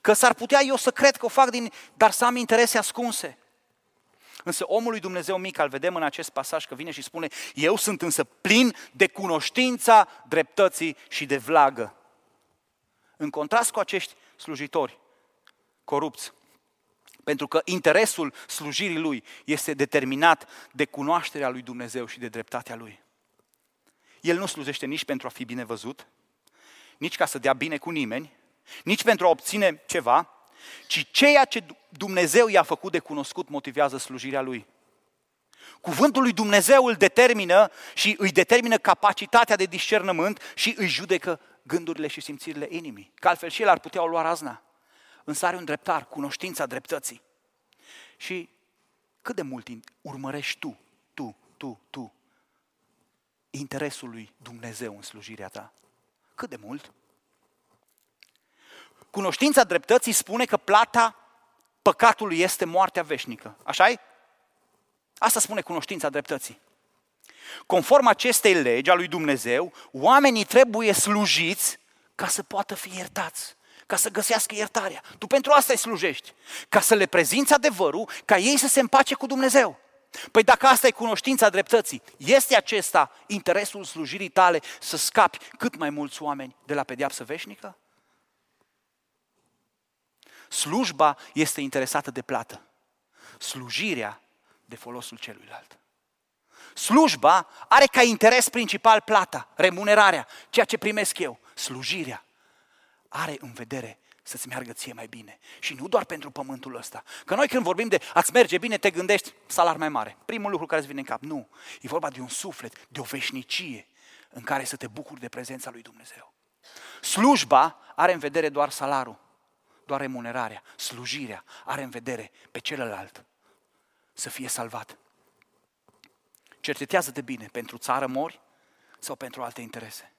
că s-ar putea eu să cred că o fac din, dar să am interese ascunse. Însă omul lui Dumnezeu mic, al vedem în acest pasaj că vine și spune, eu sunt însă plin de cunoștința dreptății și de vlagă. În contrast cu acești slujitori corupți, pentru că interesul slujirii lui este determinat de cunoașterea lui Dumnezeu și de dreptatea lui. El nu slujește nici pentru a fi bine văzut, nici ca să dea bine cu nimeni, nici pentru a obține ceva, ci ceea ce Dumnezeu i-a făcut de cunoscut motivează slujirea lui. Cuvântul lui Dumnezeu îl determină și îi determină capacitatea de discernământ și îi judecă gândurile și simțirile inimii. Că altfel și el ar putea o lua razna. Însă are un dreptar, cunoștința dreptății. Și cât de mult urmărești tu, tu, tu, tu, interesul lui Dumnezeu în slujirea ta? Cât de mult? Cunoștința dreptății spune că plata păcatului este moartea veșnică. așa -i? Asta spune cunoștința dreptății. Conform acestei legi a lui Dumnezeu, oamenii trebuie slujiți ca să poată fi iertați, ca să găsească iertarea. Tu pentru asta îi slujești, ca să le prezinți adevărul, ca ei să se împace cu Dumnezeu. Păi dacă asta e cunoștința dreptății, este acesta interesul slujirii tale să scapi cât mai mulți oameni de la pedeapsă veșnică? Slujba este interesată de plată. Slujirea de folosul celuilalt. Slujba are ca interes principal plata, remunerarea, ceea ce primesc eu. Slujirea are în vedere să-ți meargă ție mai bine. Și nu doar pentru pământul ăsta. Că noi când vorbim de a-ți merge bine, te gândești salar mai mare. Primul lucru care îți vine în cap. Nu. E vorba de un suflet, de o veșnicie în care să te bucuri de prezența lui Dumnezeu. Slujba are în vedere doar salarul, doar remunerarea. Slujirea are în vedere pe celălalt să fie salvat. Cercetează-te bine, pentru țară mori sau pentru alte interese.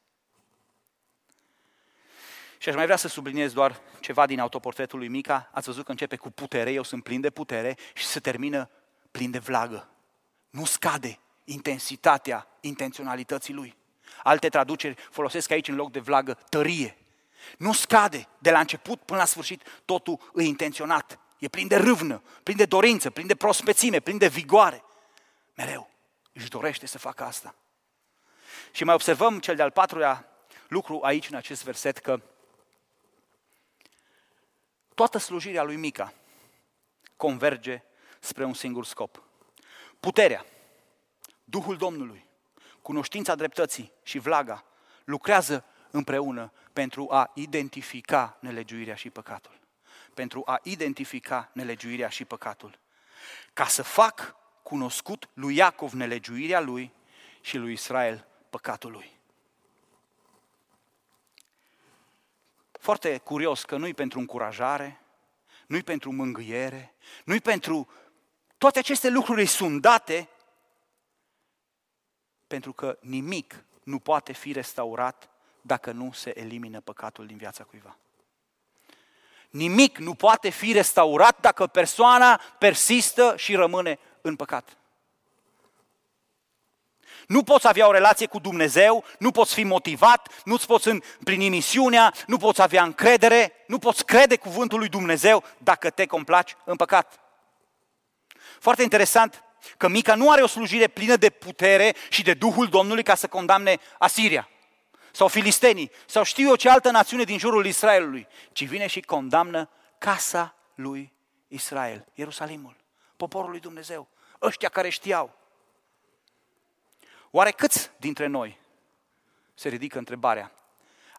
Și aș mai vrea să subliniez doar ceva din autoportretul lui Mica. Ați văzut că începe cu putere, eu sunt plin de putere și se termină plin de vlagă. Nu scade intensitatea intenționalității lui. Alte traduceri folosesc aici în loc de vlagă tărie. Nu scade de la început până la sfârșit, totul e intenționat. E plin de râvnă, plin de dorință, plin de prospețime, plin de vigoare. Mereu își dorește să facă asta. Și mai observăm cel de-al patrulea lucru aici în acest verset că toată slujirea lui Mica converge spre un singur scop. Puterea, Duhul Domnului, cunoștința dreptății și vlaga lucrează împreună pentru a identifica nelegiuirea și păcatul. Pentru a identifica nelegiuirea și păcatul. Ca să fac cunoscut lui Iacov nelegiuirea lui și lui Israel păcatul lui. Foarte curios că nu-i pentru încurajare, nu-i pentru mângâiere, nu-i pentru... Toate aceste lucruri sunt date pentru că nimic nu poate fi restaurat dacă nu se elimină păcatul din viața cuiva. Nimic nu poate fi restaurat dacă persoana persistă și rămâne în păcat. Nu poți avea o relație cu Dumnezeu, nu poți fi motivat, nu-ți poți împlini misiunea, nu poți avea încredere, nu poți crede cuvântul lui Dumnezeu dacă te complaci în păcat. Foarte interesant că Mica nu are o slujire plină de putere și de Duhul Domnului ca să condamne Asiria sau filistenii sau știu eu ce altă națiune din jurul Israelului, ci vine și condamnă casa lui Israel, Ierusalimul, poporul lui Dumnezeu, ăștia care știau. Oare câți dintre noi, se ridică întrebarea,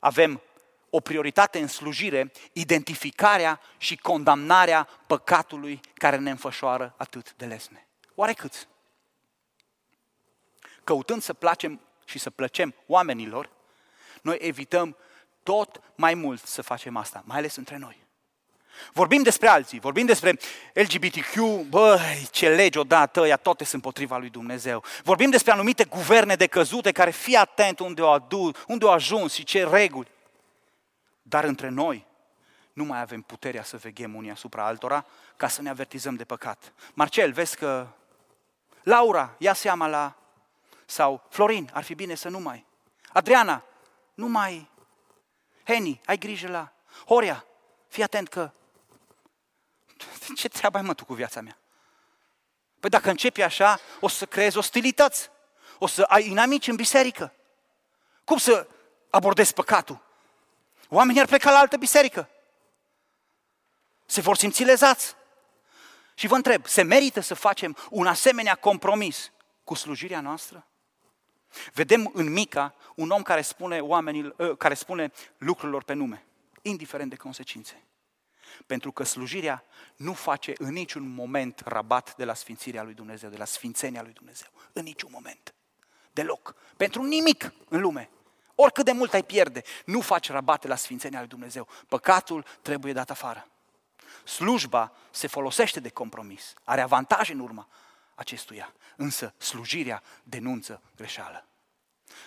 avem o prioritate în slujire, identificarea și condamnarea păcatului care ne înfășoară atât de lesne? Oare câți? Căutând să placem și să plăcem oamenilor, noi evităm tot mai mult să facem asta, mai ales între noi. Vorbim despre alții, vorbim despre LGBTQ, băi, ce legi odată, ea toate sunt potriva lui Dumnezeu. Vorbim despre anumite guverne decăzute care fii atent unde au, adu, unde au ajuns și ce reguli. Dar între noi nu mai avem puterea să veghem unii asupra altora ca să ne avertizăm de păcat. Marcel, vezi că Laura ia seama la... Sau Florin, ar fi bine să nu mai. Adriana, nu mai. Heni, ai grijă la. Horia, fii atent că ce treabă ai mă tu cu viața mea? Păi dacă începi așa, o să creezi ostilități. O să ai inamici în biserică. Cum să abordezi păcatul? Oamenii ar pleca la altă biserică. Se vor simți lezați. Și vă întreb, se merită să facem un asemenea compromis cu slujirea noastră? Vedem în Mica un om care spune, oamenii, ă, care spune lucrurilor pe nume, indiferent de consecințe. Pentru că slujirea nu face în niciun moment rabat de la sfințirea lui Dumnezeu, de la sfințenia lui Dumnezeu. În niciun moment. Deloc. Pentru nimic în lume. Oricât de mult ai pierde, nu faci rabate la sfințenia lui Dumnezeu. Păcatul trebuie dat afară. Slujba se folosește de compromis, are avantaje în urma acestuia, însă slujirea denunță greșeală.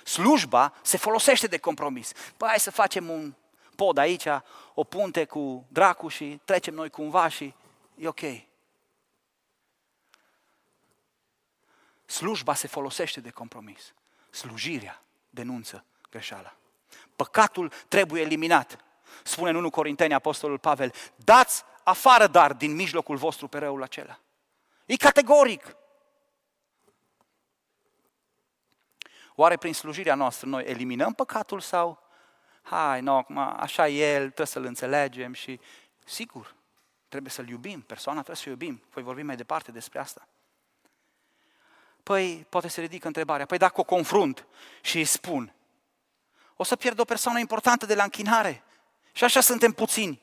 Slujba se folosește de compromis. Păi hai să facem un pod aici, o punte cu dracu și trecem noi cumva și e ok. Slujba se folosește de compromis. Slujirea denunță greșeala. Păcatul trebuie eliminat. Spune în 1 Corinteni Apostolul Pavel, dați afară dar din mijlocul vostru pe răul acela. E categoric. Oare prin slujirea noastră noi eliminăm păcatul sau hai, no, acum, așa e el, trebuie să-l înțelegem și sigur, trebuie să-l iubim, persoana trebuie să-l iubim. Voi vorbim mai departe despre asta. Păi, poate se ridică întrebarea, păi dacă o confrunt și îi spun, o să pierd o persoană importantă de la închinare. Și așa suntem puțini.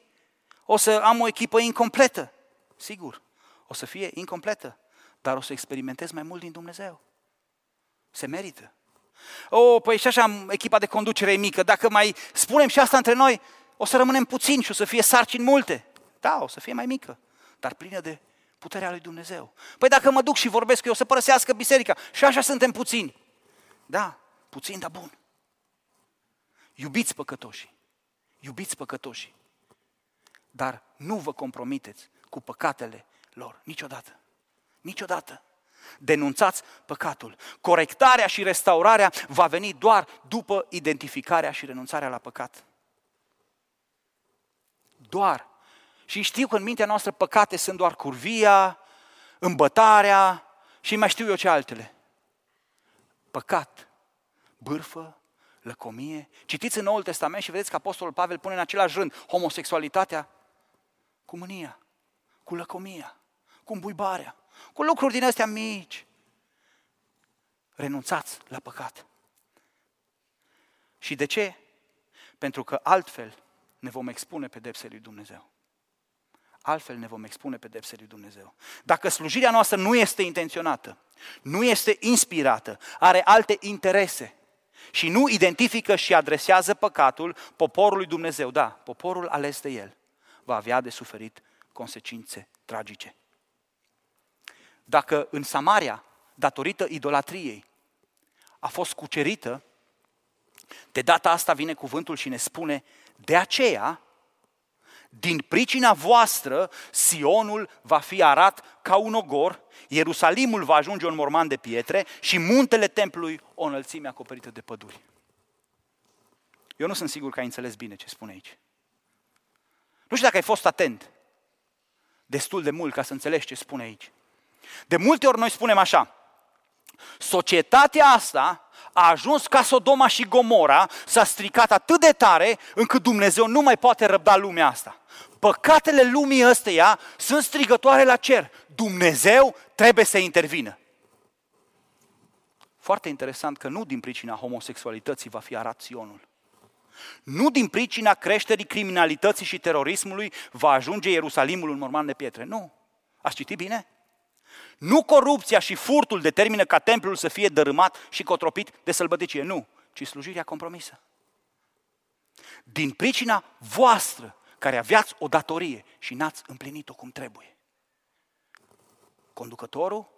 O să am o echipă incompletă. Sigur, o să fie incompletă, dar o să experimentez mai mult din Dumnezeu. Se merită. O, oh, păi și așa am echipa de conducere mică. Dacă mai spunem și asta între noi, o să rămânem puțini și o să fie sarcini multe. Da, o să fie mai mică, dar plină de puterea lui Dumnezeu. Păi dacă mă duc și vorbesc eu, o să părăsească biserica și așa suntem puțini. Da, puțin, dar bun. Iubiți păcătoșii. Iubiți păcătoșii. Dar nu vă compromiteți cu păcatele lor. Niciodată. Niciodată. Denunțați păcatul. Corectarea și restaurarea va veni doar după identificarea și renunțarea la păcat. Doar. Și știu că în mintea noastră păcate sunt doar curvia, îmbătarea și mai știu eu ce altele. Păcat, bârfă, lăcomie. Citiți în Noul Testament și vedeți că Apostolul Pavel pune în același rând homosexualitatea cu mânia, cu lăcomia, cu îmbuibarea, cu lucruri din astea mici. Renunțați la păcat. Și de ce? Pentru că altfel ne vom expune pedepsele lui Dumnezeu. Altfel ne vom expune pedepsele lui Dumnezeu. Dacă slujirea noastră nu este intenționată, nu este inspirată, are alte interese, și nu identifică și adresează păcatul poporului Dumnezeu. Da, poporul ales de el va avea de suferit consecințe tragice. Dacă în Samaria, datorită idolatriei, a fost cucerită, de data asta vine cuvântul și ne spune, de aceea, din pricina voastră, Sionul va fi arat ca un ogor, Ierusalimul va ajunge un morman de pietre și muntele templului o înălțime acoperită de păduri. Eu nu sunt sigur că ai înțeles bine ce spune aici. Nu știu dacă ai fost atent destul de mult ca să înțelegi ce spune aici. De multe ori noi spunem așa, societatea asta a ajuns ca Sodoma și Gomora, s-a stricat atât de tare încât Dumnezeu nu mai poate răbda lumea asta. Păcatele lumii ăsteia sunt strigătoare la cer. Dumnezeu trebuie să intervină. Foarte interesant că nu din pricina homosexualității va fi arat Sionul. Nu din pricina creșterii criminalității și terorismului va ajunge Ierusalimul un morman de pietre. Nu. Ați citit bine? Nu corupția și furtul determină ca templul să fie dărâmat și cotropit de sălbăticie. Nu, ci slujirea compromisă. Din pricina voastră, care aveați o datorie și n-ați împlinit-o cum trebuie. Conducătorul,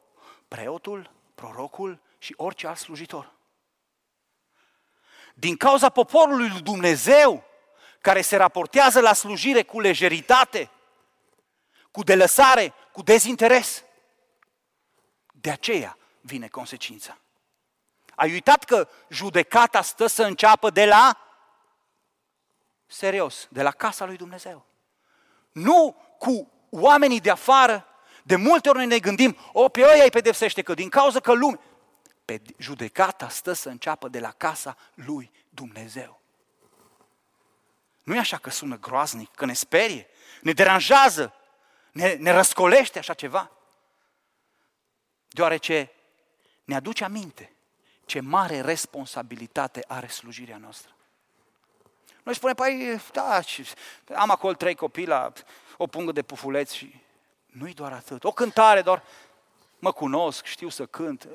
preotul, prorocul și orice alt slujitor. Din cauza poporului lui Dumnezeu, care se raportează la slujire cu lejeritate, cu delăsare, cu dezinteres. De aceea vine consecința. Ai uitat că judecata stă să înceapă de la serios, de la casa lui Dumnezeu. nu cu oamenii de afară. De multe ori noi ne gândim, o, pe ăia îi pedepsește, că din cauza că lume... Pe judecata stă să înceapă de la casa lui Dumnezeu. Nu e așa că sună groaznic, că ne sperie, ne deranjează, ne, ne răscolește așa ceva. Deoarece ne aduce aminte ce mare responsabilitate are slujirea noastră. Noi spunem, păi, da, am acolo trei copii la o pungă de pufuleți și nu-i doar atât. O cântare doar, mă cunosc, știu să cânt,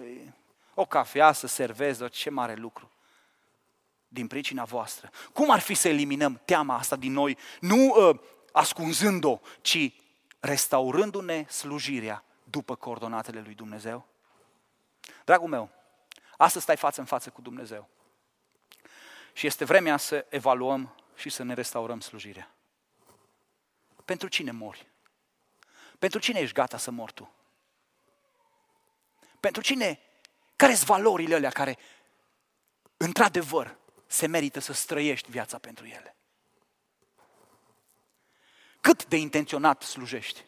o cafea să servez, doar ce mare lucru din pricina voastră. Cum ar fi să eliminăm teama asta din noi, nu uh, ascunzând-o, ci restaurându-ne slujirea după coordonatele lui Dumnezeu? Dragul meu, astăzi stai față în față cu Dumnezeu. Și este vremea să evaluăm și să ne restaurăm slujirea. Pentru cine mori? Pentru cine ești gata să mori tu? Pentru cine? Care sunt valorile alea care, într-adevăr, se merită să străiești viața pentru ele? Cât de intenționat slujești?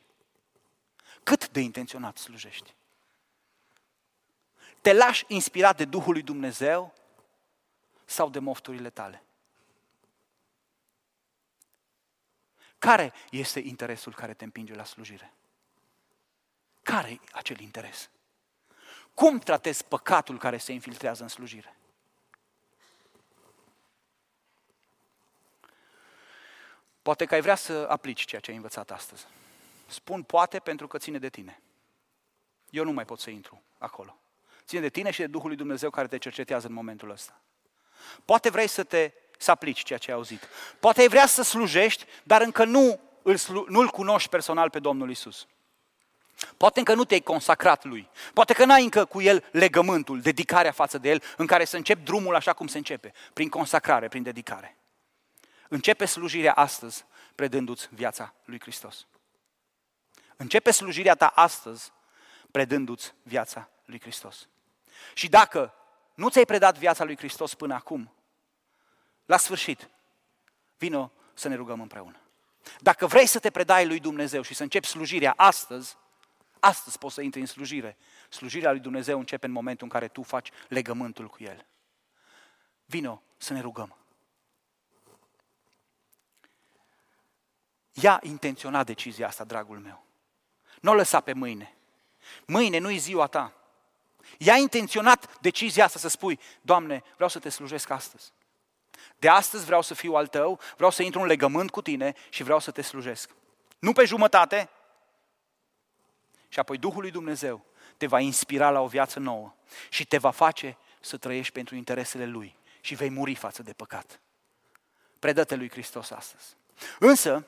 Cât de intenționat slujești? Te lași inspirat de Duhul lui Dumnezeu sau de mofturile tale? Care este interesul care te împinge la slujire? Care e acel interes? Cum tratezi păcatul care se infiltrează în slujire? Poate că ai vrea să aplici ceea ce ai învățat astăzi. Spun poate pentru că ține de tine. Eu nu mai pot să intru acolo. Ține de tine și de Duhul lui Dumnezeu care te cercetează în momentul ăsta. Poate vrei să te să aplici ceea ce ai auzit. Poate ai vrea să slujești, dar încă nu îl, nu-L cunoști personal pe Domnul Isus. Poate încă nu te-ai consacrat lui. Poate că n-ai încă cu el legământul, dedicarea față de el, în care să începi drumul așa cum se începe, prin consacrare, prin dedicare. Începe slujirea astăzi, predându-ți viața lui Hristos. Începe slujirea ta astăzi, predându-ți viața lui Hristos. Și dacă nu ți-ai predat viața lui Hristos până acum, la sfârșit, vino să ne rugăm împreună. Dacă vrei să te predai lui Dumnezeu și să începi slujirea astăzi, astăzi poți să intri în slujire. Slujirea lui Dumnezeu începe în momentul în care tu faci legământul cu El. Vino să ne rugăm. Ia intenționat decizia asta, dragul meu. Nu o lăsa pe mâine. Mâine nu-i ziua ta. Ia intenționat decizia asta să spui, Doamne, vreau să te slujesc astăzi. De astăzi vreau să fiu al tău, vreau să intru în legământ cu tine și vreau să te slujesc. Nu pe jumătate. Și apoi Duhul lui Dumnezeu te va inspira la o viață nouă și te va face să trăiești pentru interesele Lui și vei muri față de păcat. Predă-te lui Hristos astăzi. Însă,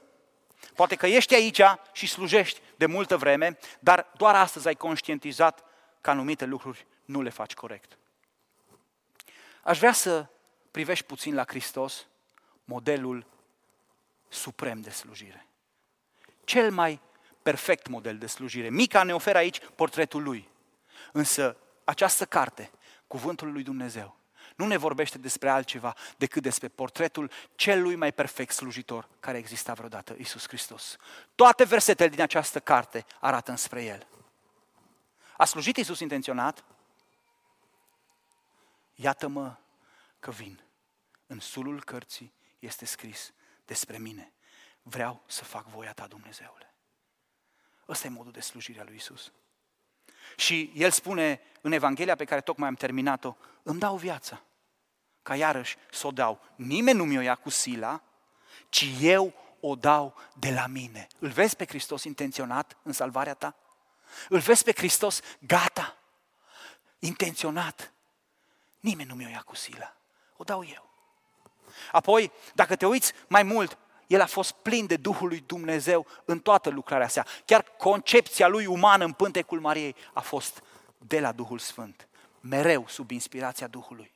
poate că ești aici și slujești de multă vreme, dar doar astăzi ai conștientizat că anumite lucruri nu le faci corect. Aș vrea să privești puțin la Hristos, modelul suprem de slujire. Cel mai perfect model de slujire. Mica ne oferă aici portretul lui. Însă această carte, cuvântul lui Dumnezeu, nu ne vorbește despre altceva decât despre portretul celui mai perfect slujitor care exista vreodată, Isus Hristos. Toate versetele din această carte arată înspre El. A slujit Isus intenționat? Iată-mă că vin. În sulul cărții este scris despre mine. Vreau să fac voia ta, Dumnezeule. Ăsta e modul de slujire a lui Isus. Și el spune în Evanghelia pe care tocmai am terminat-o, îmi dau viața, ca iarăși să o dau. Nimeni nu mi-o ia cu sila, ci eu o dau de la mine. Îl vezi pe Hristos intenționat în salvarea ta? Îl vezi pe Hristos gata, intenționat. Nimeni nu mi-o ia cu sila, o dau eu. Apoi, dacă te uiți mai mult, el a fost plin de Duhul lui Dumnezeu în toată lucrarea sa. Chiar concepția lui umană în pântecul Mariei a fost de la Duhul Sfânt, mereu sub inspirația Duhului.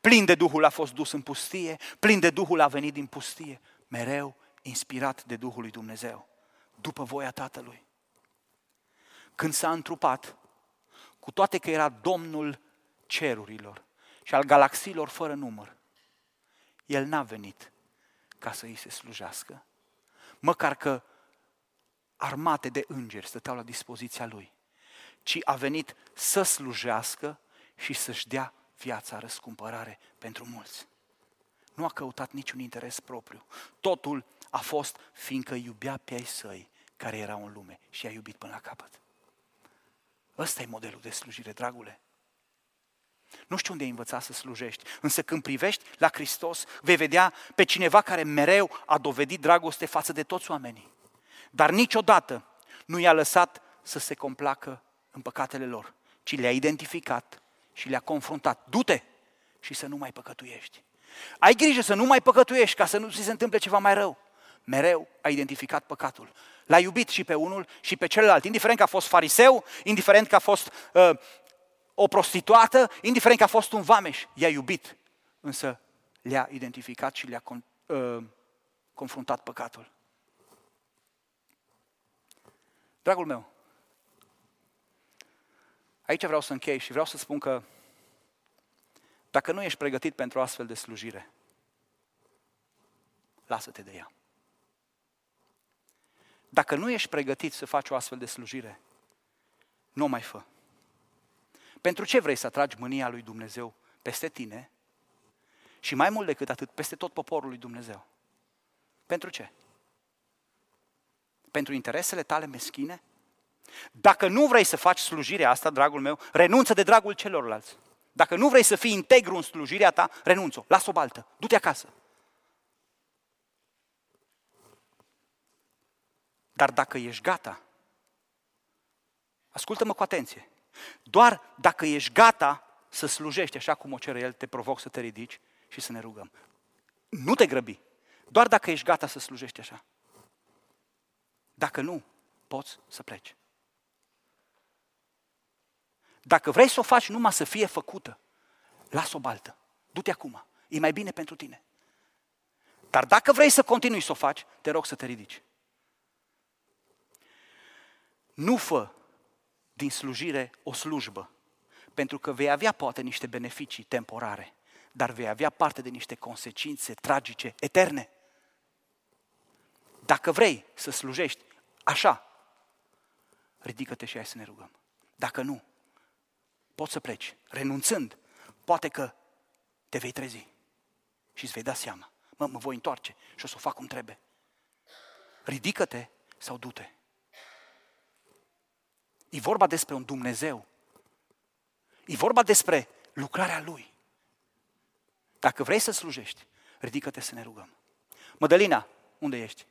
Plin de Duhul a fost dus în pustie, plin de Duhul a venit din pustie, mereu inspirat de Duhul lui Dumnezeu, după voia Tatălui. Când s-a întrupat, cu toate că era Domnul cerurilor și al galaxiilor fără număr, el n-a venit ca să îi se slujească. Măcar că armate de îngeri stăteau la dispoziția lui, ci a venit să slujească și să-și dea viața răscumpărare pentru mulți. Nu a căutat niciun interes propriu. Totul a fost fiindcă iubea pe ai săi care erau în lume și a iubit până la capăt. Ăsta e modelul de slujire, dragule. Nu știu unde ai învățat să slujești, însă când privești la Hristos, vei vedea pe cineva care mereu a dovedit dragoste față de toți oamenii. Dar niciodată nu i-a lăsat să se complacă în păcatele lor, ci le-a identificat și le-a confruntat. Du-te și să nu mai păcătuiești. Ai grijă să nu mai păcătuiești ca să nu ți se întâmple ceva mai rău. Mereu a identificat păcatul. L-a iubit și pe unul și pe celălalt, indiferent că a fost fariseu, indiferent că a fost uh, o prostituată, indiferent că a fost un vameș, i-a iubit, însă le-a identificat și le-a con, uh, confruntat păcatul. Dragul meu, aici vreau să închei și vreau să spun că dacă nu ești pregătit pentru astfel de slujire, lasă-te de ea. Dacă nu ești pregătit să faci o astfel de slujire, nu mai fă. Pentru ce vrei să atragi mânia lui Dumnezeu peste tine și mai mult decât atât, peste tot poporul lui Dumnezeu? Pentru ce? Pentru interesele tale meschine? Dacă nu vrei să faci slujirea asta, dragul meu, renunță de dragul celorlalți. Dacă nu vrei să fii integru în slujirea ta, renunță-o, lasă-o baltă, du-te acasă. Dar dacă ești gata, ascultă-mă cu atenție, doar dacă ești gata să slujești așa cum o cere El, te provoc să te ridici și să ne rugăm. Nu te grăbi, doar dacă ești gata să slujești așa. Dacă nu, poți să pleci. Dacă vrei să o faci numai să fie făcută, lasă-o baltă. Du-te acum. E mai bine pentru tine. Dar dacă vrei să continui să o faci, te rog să te ridici. Nu fă din slujire o slujbă, pentru că vei avea poate niște beneficii temporare, dar vei avea parte de niște consecințe tragice, eterne. Dacă vrei să slujești așa, ridică-te și hai să ne rugăm. Dacă nu, poți să pleci, renunțând, poate că te vei trezi și îți vei da seama. Mă, mă voi întoarce și o să o fac cum trebuie. Ridică-te sau du-te. E vorba despre un Dumnezeu. E vorba despre lucrarea Lui. Dacă vrei să slujești, ridică-te să ne rugăm. Mădălina, unde ești?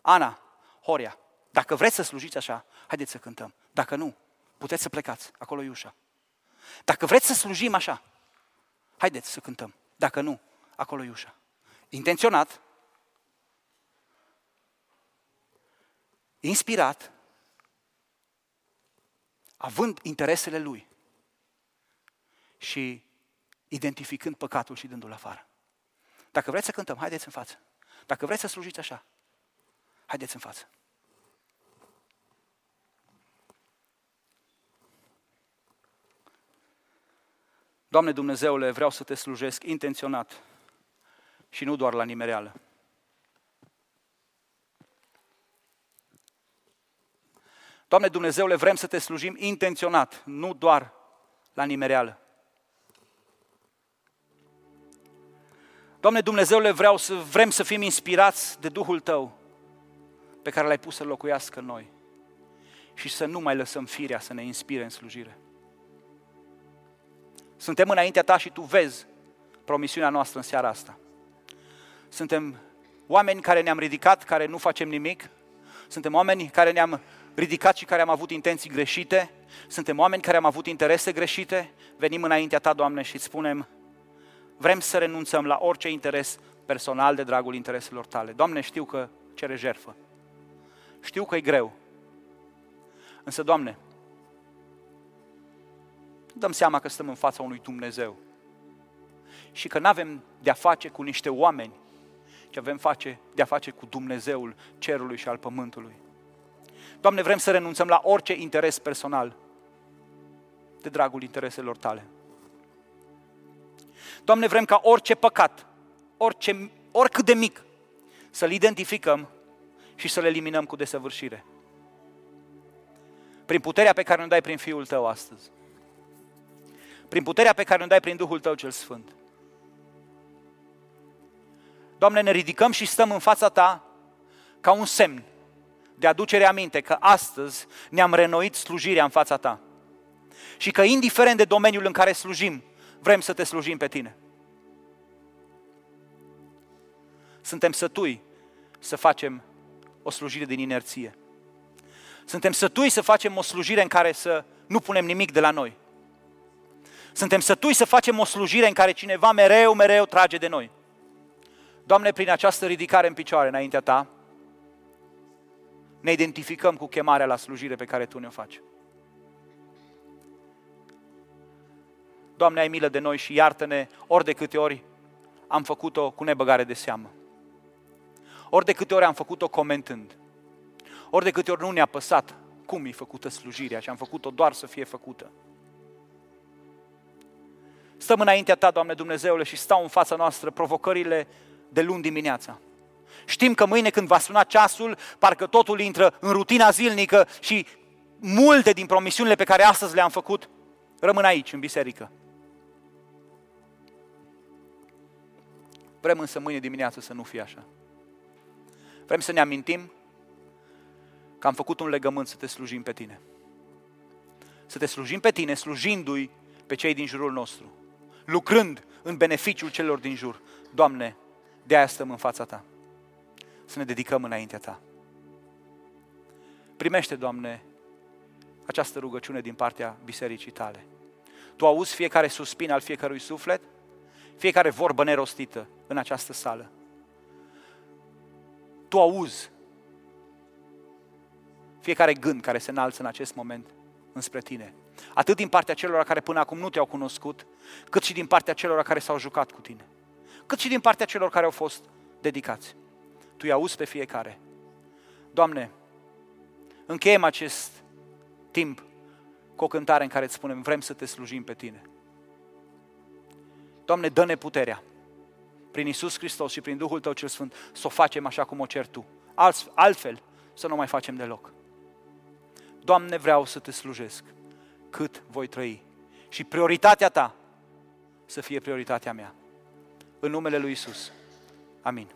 Ana, Horia, dacă vreți să slujiți așa, haideți să cântăm. Dacă nu, puteți să plecați, acolo e ușa. Dacă vreți să slujim așa, haideți să cântăm. Dacă nu, acolo e ușa. Intenționat, inspirat, având interesele lui și identificând păcatul și dându-l afară. Dacă vreți să cântăm, haideți în față. Dacă vreți să slujiți așa, haideți în față. Doamne Dumnezeule, vreau să te slujesc intenționat și nu doar la nimereală. Doamne Dumnezeule, vrem să te slujim intenționat, nu doar la nimereală. Doamne Dumnezeule, vreau să, vrem să fim inspirați de Duhul Tău pe care l-ai pus să locuiască în noi și să nu mai lăsăm firea să ne inspire în slujire. Suntem înaintea Ta și Tu vezi promisiunea noastră în seara asta. Suntem oameni care ne-am ridicat, care nu facem nimic. Suntem oameni care ne-am ridicat și care am avut intenții greșite, suntem oameni care am avut interese greșite, venim înaintea Ta, Doamne, și îți spunem, vrem să renunțăm la orice interes personal de dragul intereselor Tale. Doamne, știu că cere jerfă. Știu că e greu. Însă, Doamne, dăm seama că stăm în fața unui Dumnezeu și că nu avem de-a face cu niște oameni, ci avem face, de-a face cu Dumnezeul cerului și al pământului. Doamne, vrem să renunțăm la orice interes personal de dragul intereselor tale. Doamne, vrem ca orice păcat, orice, oricât de mic, să-l identificăm și să-l eliminăm cu desăvârșire. Prin puterea pe care ne dai prin Fiul Tău astăzi. Prin puterea pe care ne dai prin Duhul Tău cel Sfânt. Doamne, ne ridicăm și stăm în fața Ta ca un semn de aducere aminte că astăzi ne-am renoit slujirea în fața Ta. Și că indiferent de domeniul în care slujim, vrem să Te slujim pe Tine. Suntem sătui să facem o slujire din inerție. Suntem sătui să facem o slujire în care să nu punem nimic de la noi. Suntem sătui să facem o slujire în care cineva mereu, mereu trage de noi. Doamne, prin această ridicare în picioare înaintea Ta, ne identificăm cu chemarea la slujire pe care Tu ne-o faci. Doamne, ai milă de noi și iartă-ne ori de câte ori am făcut-o cu nebăgare de seamă. Ori de câte ori am făcut-o comentând. Ori de câte ori nu ne-a păsat cum e făcută slujirea și am făcut-o doar să fie făcută. Stăm înaintea Ta, Doamne Dumnezeule, și stau în fața noastră provocările de luni dimineața. Știm că mâine când va suna ceasul, parcă totul intră în rutina zilnică și multe din promisiunile pe care astăzi le-am făcut rămân aici, în biserică. Vrem însă mâine dimineață să nu fie așa. Vrem să ne amintim că am făcut un legământ să te slujim pe tine. Să te slujim pe tine, slujindu-i pe cei din jurul nostru, lucrând în beneficiul celor din jur. Doamne, de aia stăm în fața Ta. Să ne dedicăm înaintea Ta. Primește, Doamne, această rugăciune din partea bisericii Tale. Tu auzi fiecare suspin al fiecărui suflet, fiecare vorbă nerostită în această sală. Tu auzi fiecare gând care se înalță în acest moment înspre tine. Atât din partea celor care până acum nu te-au cunoscut, cât și din partea celor care s-au jucat cu tine. Cât și din partea celor care au fost dedicați. Tu îi auzi pe fiecare. Doamne, încheiem acest timp cu o cântare în care îți spunem, vrem să te slujim pe tine. Doamne, dă-ne puterea prin Isus Hristos și prin Duhul Tău cel Sfânt să o facem așa cum o cer Tu. Altfel, să nu mai facem deloc. Doamne, vreau să Te slujesc cât voi trăi. Și prioritatea Ta să fie prioritatea mea. În numele Lui Isus. Amin.